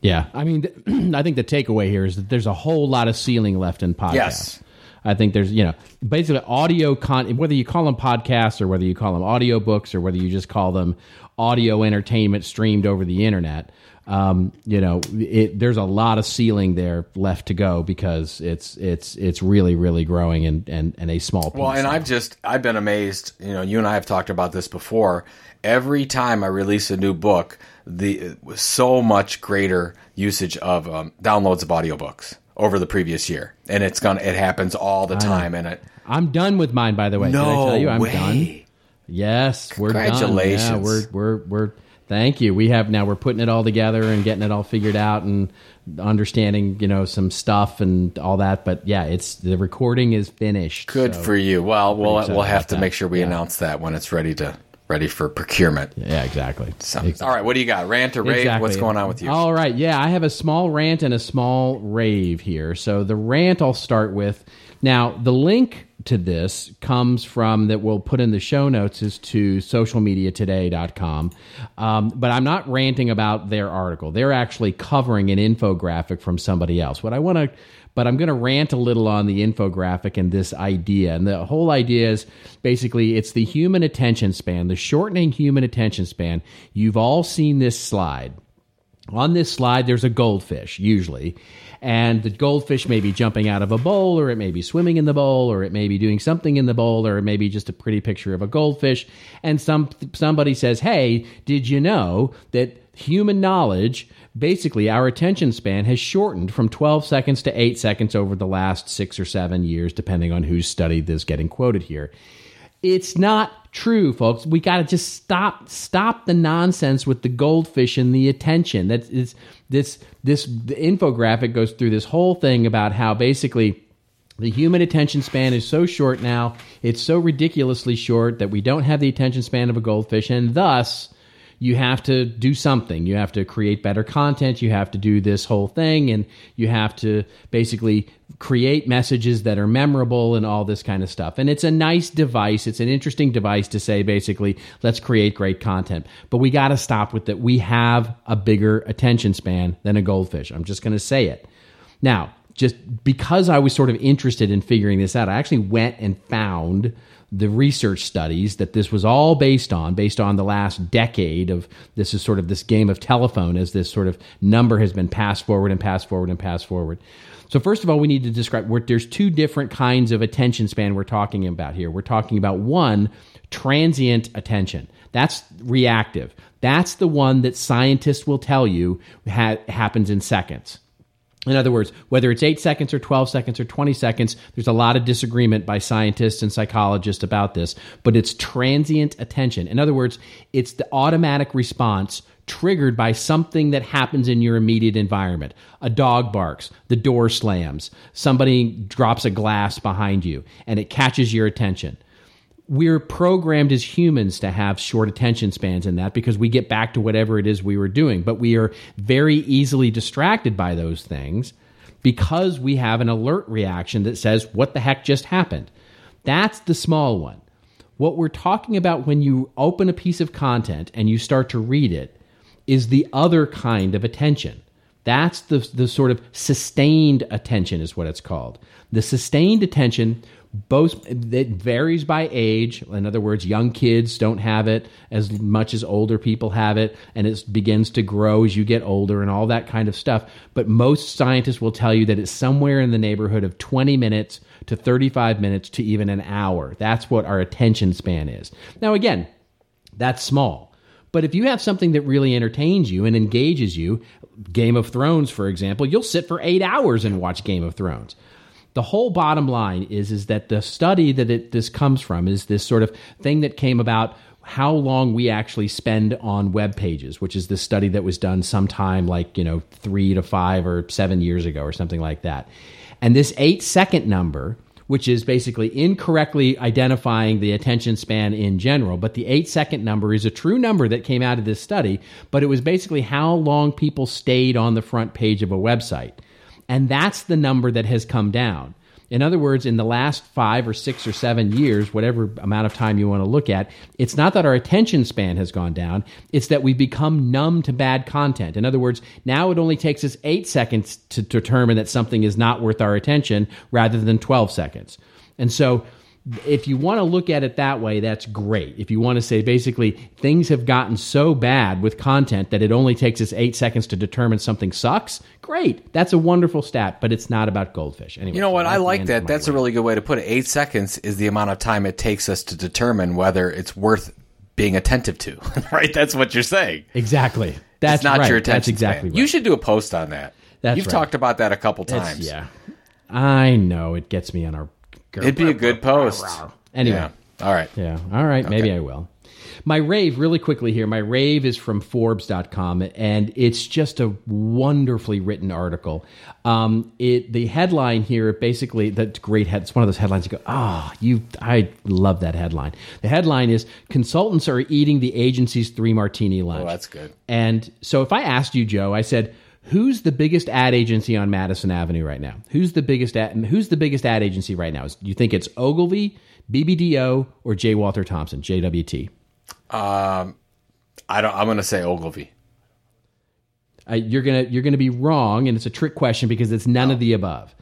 Yeah, I mean, <clears throat> I think the takeaway here is that there's a whole lot of ceiling left in podcasts. Yes. I think there's, you know, basically audio con whether you call them podcasts or whether you call them audio books or whether you just call them audio entertainment streamed over the internet. Um, you know, it, there's a lot of ceiling there left to go because it's it's it's really really growing and and, and a small piece. Well, and I've just I've been amazed. You know, you and I have talked about this before. Every time I release a new book, the so much greater usage of um, downloads of audiobooks over the previous year, and it's gonna it happens all the time. And it I'm done with mine, by the way. Did I no tell you I'm way. done? Yes, we're done. Yeah, Congratulations. we're we're we're thank you. We have now we're putting it all together and getting it all figured out and understanding, you know, some stuff and all that. But yeah, it's the recording is finished. Good so- for you. Well, we'll we'll have to that. make sure we Yeah. announce that when it's ready to ready for procurement. Yeah, exactly. So, Exactly. all right, what do you got? Rant or rave? Exactly. What's going on with you? All right, yeah, I have a small rant and a small rave here. So the rant I'll start with. Now, the link to this comes from that we'll put in the show notes is to socialmediatoday.com. Um, but I'm not ranting about their article. They're actually covering an infographic from somebody else. What I want to but I'm going to rant a little on the infographic and this idea. And the whole idea is basically it's the human attention span, the shortening human attention span. You've all seen this slide. On this slide, there's a goldfish, usually. And the goldfish may be jumping out of a bowl, or it may be swimming in the bowl, or it may be doing something in the bowl, or it may be just a pretty picture of a goldfish. And some somebody says, Hey, did you know that human knowledge, basically our attention span, has shortened from 12 seconds to 8 seconds over the last six or seven years, depending on whose study this getting quoted here? It's not true, folks. We got to just stop stop the nonsense with the goldfish and the attention. That is this this the infographic goes through this whole thing about how basically the human attention span is so short now. It's so ridiculously short that we don't have the attention span of a goldfish and thus you have to do something. You have to create better content. You have to do this whole thing, and you have to basically create messages that are memorable and all this kind of stuff. And it's a nice device. It's an interesting device to say, basically, let's create great content. But we got to stop with that. We have a bigger attention span than a goldfish. I'm just going to say it. Now, just because I was sort of interested in figuring this out, I actually went and found the research studies that this was all based on, based on the last decade of this is sort of this game of telephone as this sort of number has been passed forward and passed forward and passed forward. So first of all, we need to describe there's two different kinds of attention span we're talking about here. We're talking about one, transient attention. That's reactive. That's the one that scientists will tell you ha- happens in seconds. In other words, whether it's 8 seconds or 12 seconds or 20 seconds, there's a lot of disagreement by scientists and psychologists about this, but it's transient attention. In other words, it's the automatic response triggered by something that happens in your immediate environment. A dog barks, the door slams, somebody drops a glass behind you, and it catches your attention we're programmed as humans to have short attention spans in that because we get back to whatever it is we were doing. But we are very easily distracted by those things because we have an alert reaction that says, What the heck just happened? That's the small one. What we're talking about when you open a piece of content and you start to read it is the other kind of attention. That's the, the sort of sustained attention, is what it's called. The sustained attention both it varies by age. In other words young kids don't have it as much as older people have it and it begins to grow as you get older and all that kind of stuff. But most scientists will tell you that it's somewhere in the neighborhood of 20 minutes to 35 minutes to even an hour. That's what our attention span is. Now again that's small. But if you have something that really entertains you and engages you game of thrones for example you'll sit for 8 hours and watch game of thrones the whole bottom line is is that the study that it, this comes from is this sort of thing that came about how long we actually spend on web pages, which is the study that was done sometime like you know three to five or seven years ago or something like that. And this eight second number which is basically incorrectly identifying the attention span in general. But the eight second number is a true number that came out of this study, but it was basically how long people stayed on the front page of a website. And that's the number that has come down. In other words, in the last five or six or seven years, whatever amount of time you want to look at, it's not that our attention span has gone down, it's that we've become numb to bad content. In other words, now it only takes us eight seconds to determine that something is not worth our attention rather than 12 seconds. And so, if you want to look at it that way, that's great. If you want to say basically things have gotten so bad with content that it only takes us eight seconds to determine something sucks, great. That's a wonderful stat, but it's not about goldfish. Anyway, You know so what? I like that. That's a really good way to put it. Eight seconds is the amount of time it takes us to determine whether it's worth being attentive to. <laughs> right? That's what you're saying. exactly. That's it's not right. your attention. That's exactly right. You should do a post on that. That's You've right. talked about that a couple It's- times. yeah, I know it gets me on our. It'd be a good post. Anyway. Yeah. All right. Yeah. All right. Maybe I will. My rave, really quickly here, my rave is from Forbes.com, and it's just a wonderfully written article. Um, it the headline here basically that's great. Head, it's one of those headlines you go, ah, you. I love that headline. The headline is consultants are eating the agency's three martini lunch. Oh, that's good. And so if I asked you, Joe, I said, who's the biggest ad agency on Madison Avenue right now? Who's the biggest ad, who's the biggest ad agency right now? Do you think it's Ogilvy, BBDO, or J. Walter Thompson, JWT? I don't. I'm going to say Ogilvy. Uh, you're gonna you're gonna be wrong, and it's a trick question because it's none of the above.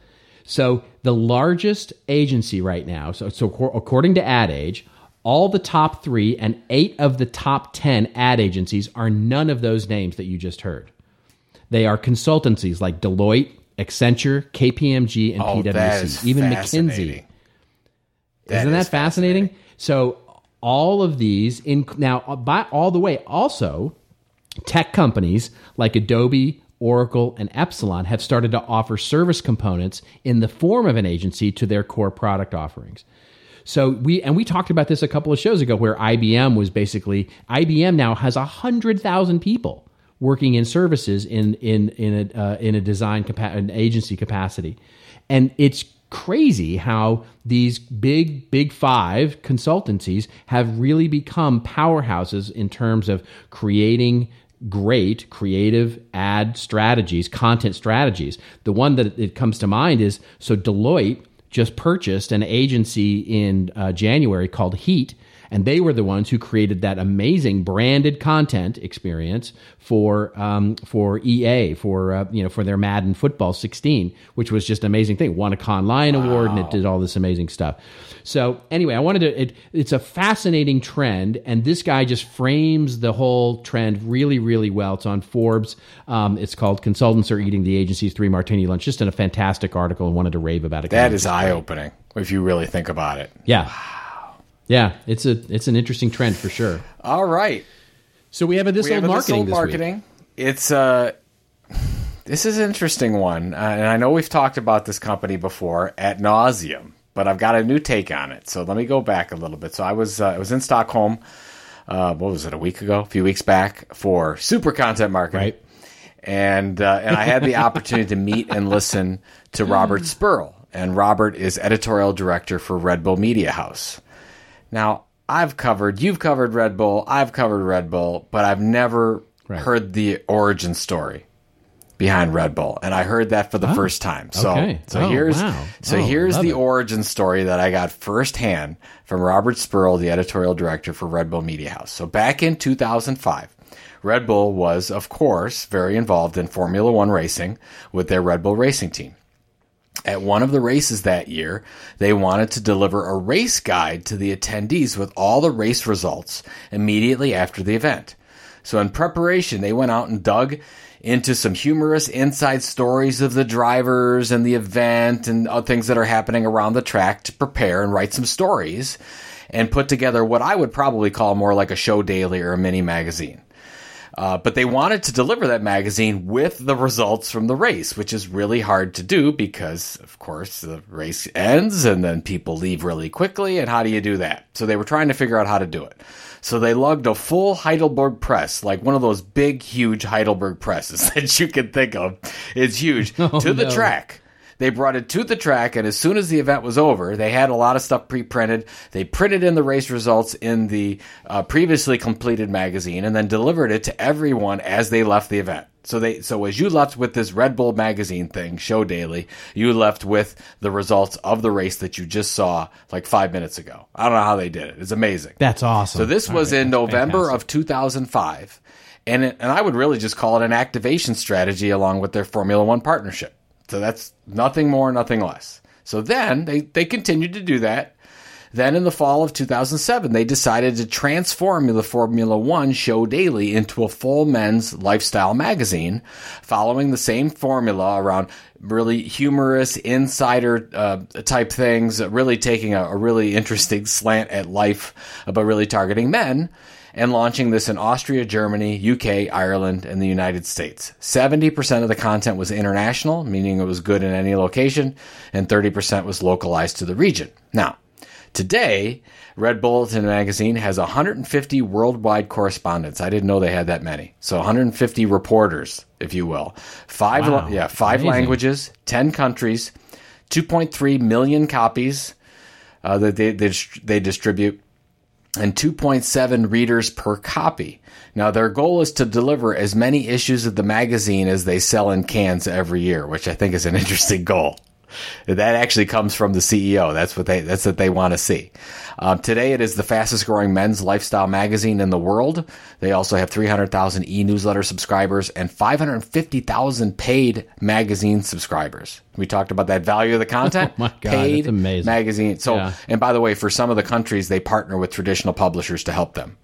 So the largest agency right now, so so according to Ad Age, all the top three and eight of the top ten ad agencies are none of those names that you just heard. They are consultancies like Deloitte, Accenture, KPMG, and Oh, PwC, is even. McKinsey. Isn't that is fascinating? So all of these in now uh, by all the way also tech companies like Adobe, Oracle, and Epsilon have started to offer service components in the form of an agency to their core product offerings. So we and we talked about this a couple of shows ago, where IBM was basically IBM now has a hundred thousand people working in services in in in a uh, in a design an agency capacity, and it's crazy how these big big five consultancies have really become powerhouses in terms of creating great creative ad strategies, content strategies. The one that it comes to mind is so Deloitte just purchased an agency in uh, January called Heat, and they were the ones who created that amazing branded content experience for um, for EA for uh, you know for their Madden Football 16, which was just an amazing thing. Won a Cannes Lion award and it did all this amazing stuff. So anyway, I wanted to. It, it's a fascinating trend, and this guy just frames the whole trend really, really well. It's on Forbes. Um, it's called "Consultants Are Eating the Agency's Three Martini Lunch." Just in a fantastic article, and wanted to rave about it. That is eye opening if you really think about it. yeah, yeah. It's a it's an interesting trend for sure. All right. So we have a this we old a marketing This Old this marketing. It's uh this is an interesting one, uh, and I know we've talked about this company before at nauseum, but I've got a new take on it. So let me go back a little bit. So I was uh, I was in Stockholm. Uh, what was it? A week ago, a few weeks back for Super Content Marketing, Right. and uh, and I had the <laughs> opportunity to meet and listen to Robert Sperl, and Robert is editorial director for Red Bull Media House. Now, I've covered, you've covered Red Bull, I've covered Red Bull, but I've never Right. heard the origin story behind Red Bull, and I heard that for the oh, first time. So, okay. so Oh, here's wow. so Oh, here's the it. origin story that I got firsthand from Robert Sperl, the editorial director for Red Bull Media House. So back in 2005. Red Bull was, of course, very involved in Formula One racing with their Red Bull racing team. At one of the races that year, they wanted to deliver a race guide to the attendees with all the race results immediately after the event. So in preparation, they went out and dug into some humorous inside stories of the drivers and the event and things that are happening around the track to prepare and write some stories and put together what I would probably call more like a show daily or a mini magazine. Uh, but they wanted to deliver that magazine with the results from the race, which is really hard to do because, of course, the race ends and then people leave really quickly. And how do you do that? So they were trying to figure out how to do it. So they lugged a full Heidelberg press, like one of those big, huge Heidelberg presses <laughs> that you can think of. It's huge <laughs> to the no. track. They brought it to the track, and as soon as the event was over, they had a lot of stuff pre-printed. They printed in the race results in the uh, previously completed magazine, and then delivered it to everyone as they left the event. So they so as you left with this Red Bull magazine thing, show daily, you left with the results of the race that you just saw like five minutes ago. I don't know how they did it. It's amazing. That's awesome. So this All was right, in November fantastic. of 2005, and it, and I would really just call it an activation strategy along with their Formula One partnership. So that's nothing more, nothing less. So then they they continued to do that. Then in the fall of 2007, they decided to transform the Formula One Show Daily into a full men's lifestyle magazine, following the same formula around really humorous insider uh, type things, really taking a, a really interesting slant at life, but really targeting men and launching this in Austria, Germany, UK, Ireland, and the United States. 70% of the content was international, meaning it was good in any location, and 30% was localized to the region. Now, today, Red Bulletin magazine has 150 worldwide correspondents. I didn't know they had that many. So 150 reporters, if you will. Five Wow. yeah, five Amazing. languages, 10 countries, 2.3 million copies uh, that they, they, they distribute and 2.7 readers per copy. Now, their goal is to deliver as many issues of the magazine as they sell in cans every year, which I think is an <laughs> interesting goal. That actually comes from the CEO. That's what they that's what they want to see. Um, today, it is the fastest growing men's lifestyle magazine in the world. They also have 300,000 e-newsletter subscribers and 550,000 paid magazine subscribers. We talked about that value of the content. <laughs> Oh my God, paid magazine. So, Yeah. and by the way, for some of the countries, they partner with traditional publishers to help them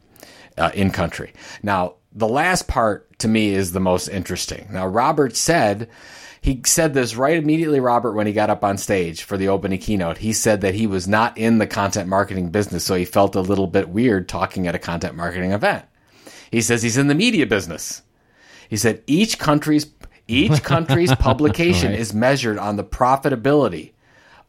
uh, in country. Now, the last part to me is the most interesting. Now, Robert said, he said this right immediately, Robert, when he got up on stage for the opening keynote. He said that he was not in the content marketing business, so he felt a little bit weird talking at a content marketing event. He says he's in the media business. He said each country's each country's <laughs> publication Right. is measured on the profitability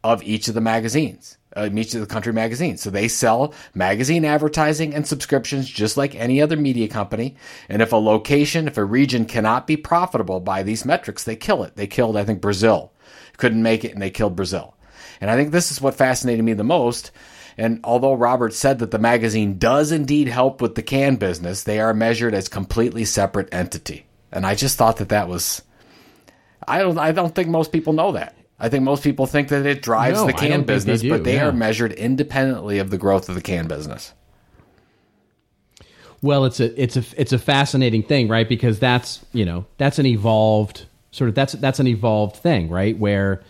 of each of the magazines, uh, each of the country magazines. So they sell magazine advertising and subscriptions just like any other media company. And if a location, if a region cannot be profitable by these metrics, they kill it. They killed, I think, Brazil. Couldn't make it and they killed Brazil. And I think this is what fascinated me the most. And although Robert said that the magazine does indeed help with the can business, they are measured as completely separate entity. And I just thought that that was I don't I don't think most people know that. I think most people think that it drives No, the can don't they business, but they yeah. are measured independently of the growth of the can business. Well, it's a it's a it's a fascinating thing, right? Because that's you know that's an evolved sort of that's that's an evolved thing, right? Where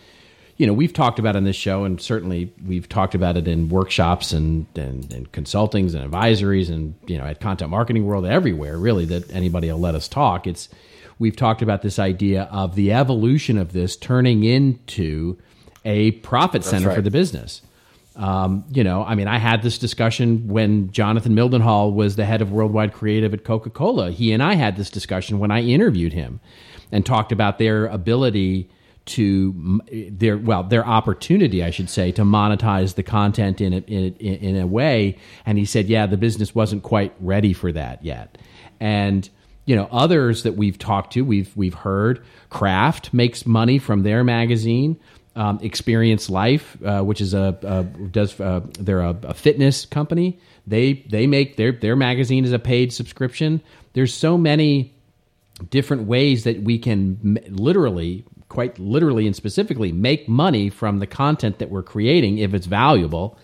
you know we've talked about in this show, and certainly we've talked about it in workshops and and, and consultings and advisories, and you know at Content Marketing World everywhere, really that anybody will let us talk. It's we've talked about this idea of the evolution of this turning into a profit center right. for the business. Um, you know, I mean, I had this discussion when Jonathan Mildenhall was the head of worldwide creative at Coca Cola. He and I had this discussion when I interviewed him and talked about their ability to their well their opportunity I should say to monetize the content in a, in, a- in a way and he said yeah the business wasn't quite ready for that yet and you know others that we've talked to we've we've heard Kraft makes money from their magazine um, Experience Life, uh, which is a, a does uh, they're a, a fitness company. They they make their their magazine is a paid subscription. There's so many different ways that we can literally, quite literally and specifically, make money from the content that we're creating if it's valuable.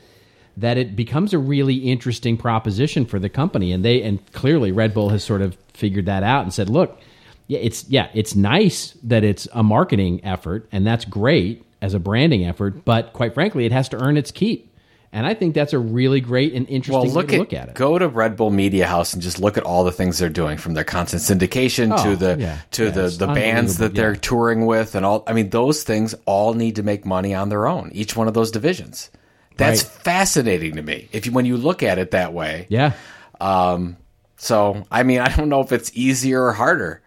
That it becomes a really interesting proposition for the company, and they and clearly Red Bull has sort of figured that out and said, look, yeah, it's yeah, it's nice that it's a marketing effort, and that's great as a branding effort. But quite frankly, it has to earn its keep, and I think that's a really great and interesting Well, look way to at, look at it. go to Red Bull Media House and just look at all the things they're doing from their content syndication Oh, to the yeah. to Yeah, the the bands that unbelievable, they're touring with and all. I mean, those things all need to make money on their own. Each one of those divisions. That's Right. fascinating to me. If you, when you look at it that way, yeah, um, So, I mean, <laughs> I don't know if it's easier or harder.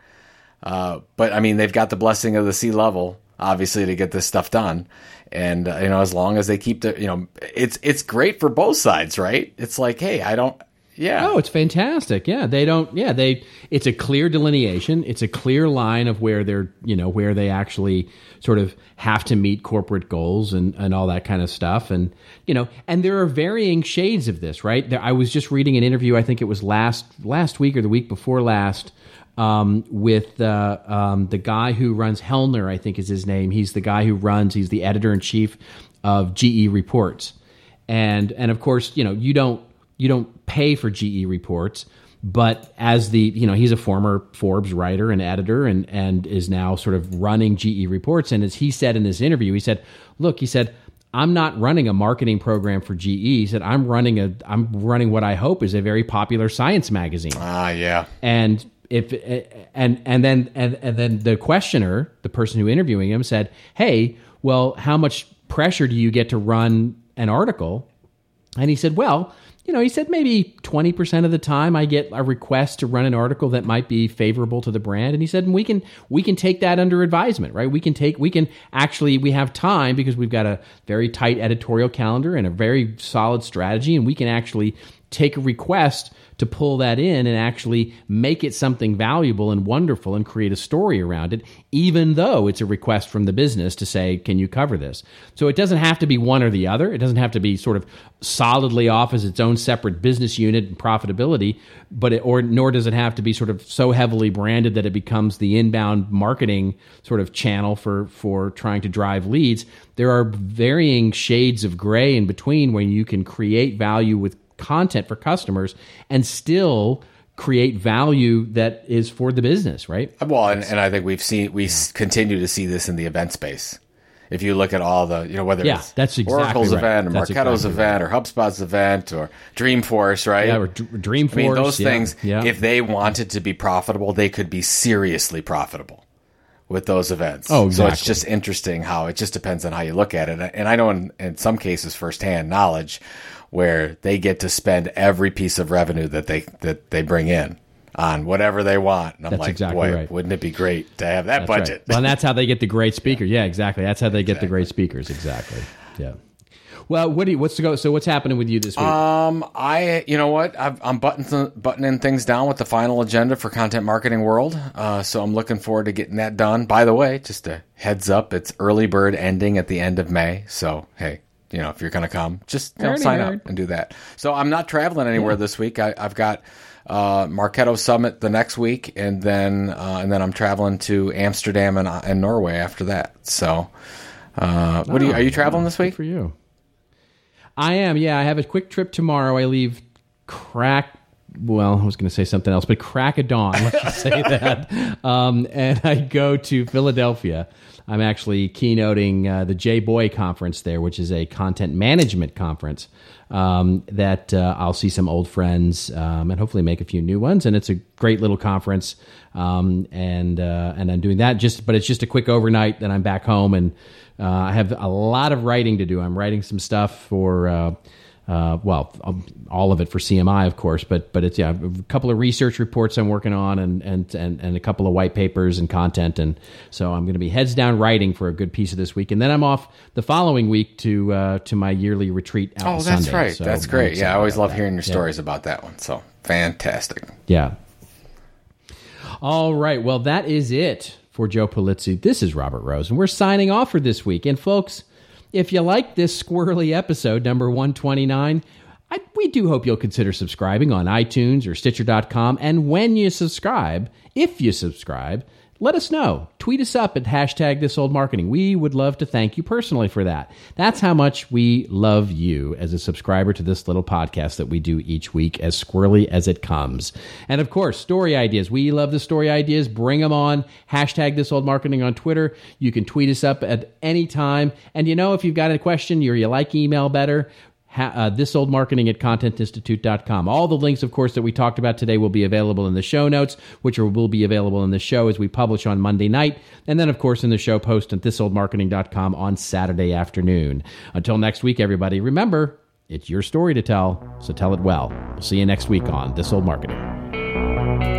Uh, but I mean, they've got the blessing of the C-level, obviously, to get this stuff done. And uh, you know, as long as they keep the, you know, it's it's great for both sides, right? It's like, hey, I don't, Yeah. Oh, it's fantastic. Yeah, they don't. Yeah, they. It's a clear delineation. It's a clear line of where they're, you know, where they actually sort of have to meet corporate goals and and all that kind of stuff. And you know, and there are varying shades of this, right? There, I was just reading an interview. I think it was last last week or the week before last. Um, with uh, um, the guy who runs Kellner, I think is his name. He's the guy who runs. He's the editor in chief of GE Reports, and and of course, you know, you don't you don't pay for GE Reports, but as the you know he's a former Forbes writer and editor and and is now sort of running GE Reports. And as he said in this interview, he said, "Look, he said." I'm not running a marketing program for GE. He said I'm running a I'm running what I hope is a very popular science magazine. Ah, yeah. And if and and then and, and then the questioner, the person who interviewing him said, "Hey, well, how much pressure do you get to run an article?" And he said, "Well, you know, he said maybe 20% of the time I get a request to run an article that might be favorable to the brand. And he said, we can, we can take that under advisement, right? We can take, we can actually, we have time because we've got a very tight editorial calendar and a very solid strategy. And we can actually take a request to pull that in and actually make it something valuable and wonderful and create a story around it, even though it's a request from the business to say, can you cover this? So it doesn't have to be one or the other. It doesn't have to be sort of solidly off as its own separate business unit and profitability, but it, or nor does it have to be sort of so heavily branded that it becomes the inbound marketing sort of channel for for trying to drive leads. There are varying shades of gray in between when you can create value with content for customers and still create value that is for the business, right? Well, and, and I think we've seen we continue to see this in the event space. If you look at all the, you know, whether Yeah, it's that's exactly Oracle's right. event or That's Marketo's exactly event or HubSpot's event or Dreamforce, right? Yeah, or Dr- Dreamforce. I mean, those yeah, things, yeah. if they wanted to be profitable, they could be seriously profitable with those events. Oh, So it's just interesting how it just depends on how you look at it. And I know in, in some cases firsthand knowledge where they get to spend every piece of revenue that they that they bring in on whatever they want. And I'm That's like, exactly boy, right. wouldn't it be great to have that That's right. budget? Well, and that's how they get the great <laughs> speaker. Yeah, exactly. That's how they get the great speakers. Exactly. Yeah. Well, what do you, what's to go? So what's happening with you this week? Um, I, you know what, I've, I'm button buttoning things down with the final agenda for Content Marketing World. Uh, so I'm looking forward to getting that done. By the way, just a heads up, it's early bird ending at the end of May. So hey, you know if you're going to come, just you know, sign up and do that. So I'm not traveling anywhere this week. I, I've got uh, Marketo Summit the next week, and then uh, and then I'm traveling to Amsterdam and, and Norway after that. So, uh, what are you? Are you traveling this week? for you. I am. Yeah, I have a quick trip tomorrow. I leave crack. Well, I was going to say something else, but crack a dawn. Let's just say <laughs> that. Um, and I go to Philadelphia. I'm actually keynoting uh, the J. Boye conference there, which is a content management conference. Um, that uh, I'll see some old friends um, and hopefully make a few new ones. And it's a great little conference. Um, and uh, and I'm doing that just, but it's just a quick overnight. Then I'm back home and uh, I have a lot of writing to do. I'm writing some stuff for, uh, well, um, all of it for CMI, of course, but but it's yeah, a couple of research reports I'm working on, and and and, and a couple of white papers and content, and so I'm going to be heads down writing for a good piece of this week, and then I'm off the following week to uh, to my yearly retreat. Out Oh, that's Sunday. right. So that's great. Yeah, I always love that. hearing your Yeah. stories about that one. So fantastic. Yeah. All right. Well, that is it for Joe Pulizzi. This is Robert Rose, and we're signing off for this week. And folks, if you like this squirrely episode, number 129, I, we do hope you'll consider subscribing on iTunes or Stitcher.com. And when you subscribe, if you subscribe, let us know. Tweet us up at hashtag this old marketing. We would love to thank you personally for that. That's how much we love you as a subscriber to this little podcast that we do each week, as squirrely as it comes. And of course, story ideas. We love the story ideas. Bring them on. Hashtag this old marketing on Twitter. You can tweet us up at any time. And you know, if you've got a question or you like email better, ha- uh, marketing at contentinstitute.com. All the links, of course, that we talked about today will be available in the show notes, which are, will be available in the show as we publish on Monday night. And then, of course, in the show post at thisoldmarketing.com on Saturday afternoon. Until next week, everybody, remember, it's your story to tell, so tell it well. We'll see you next week on This Old Marketing.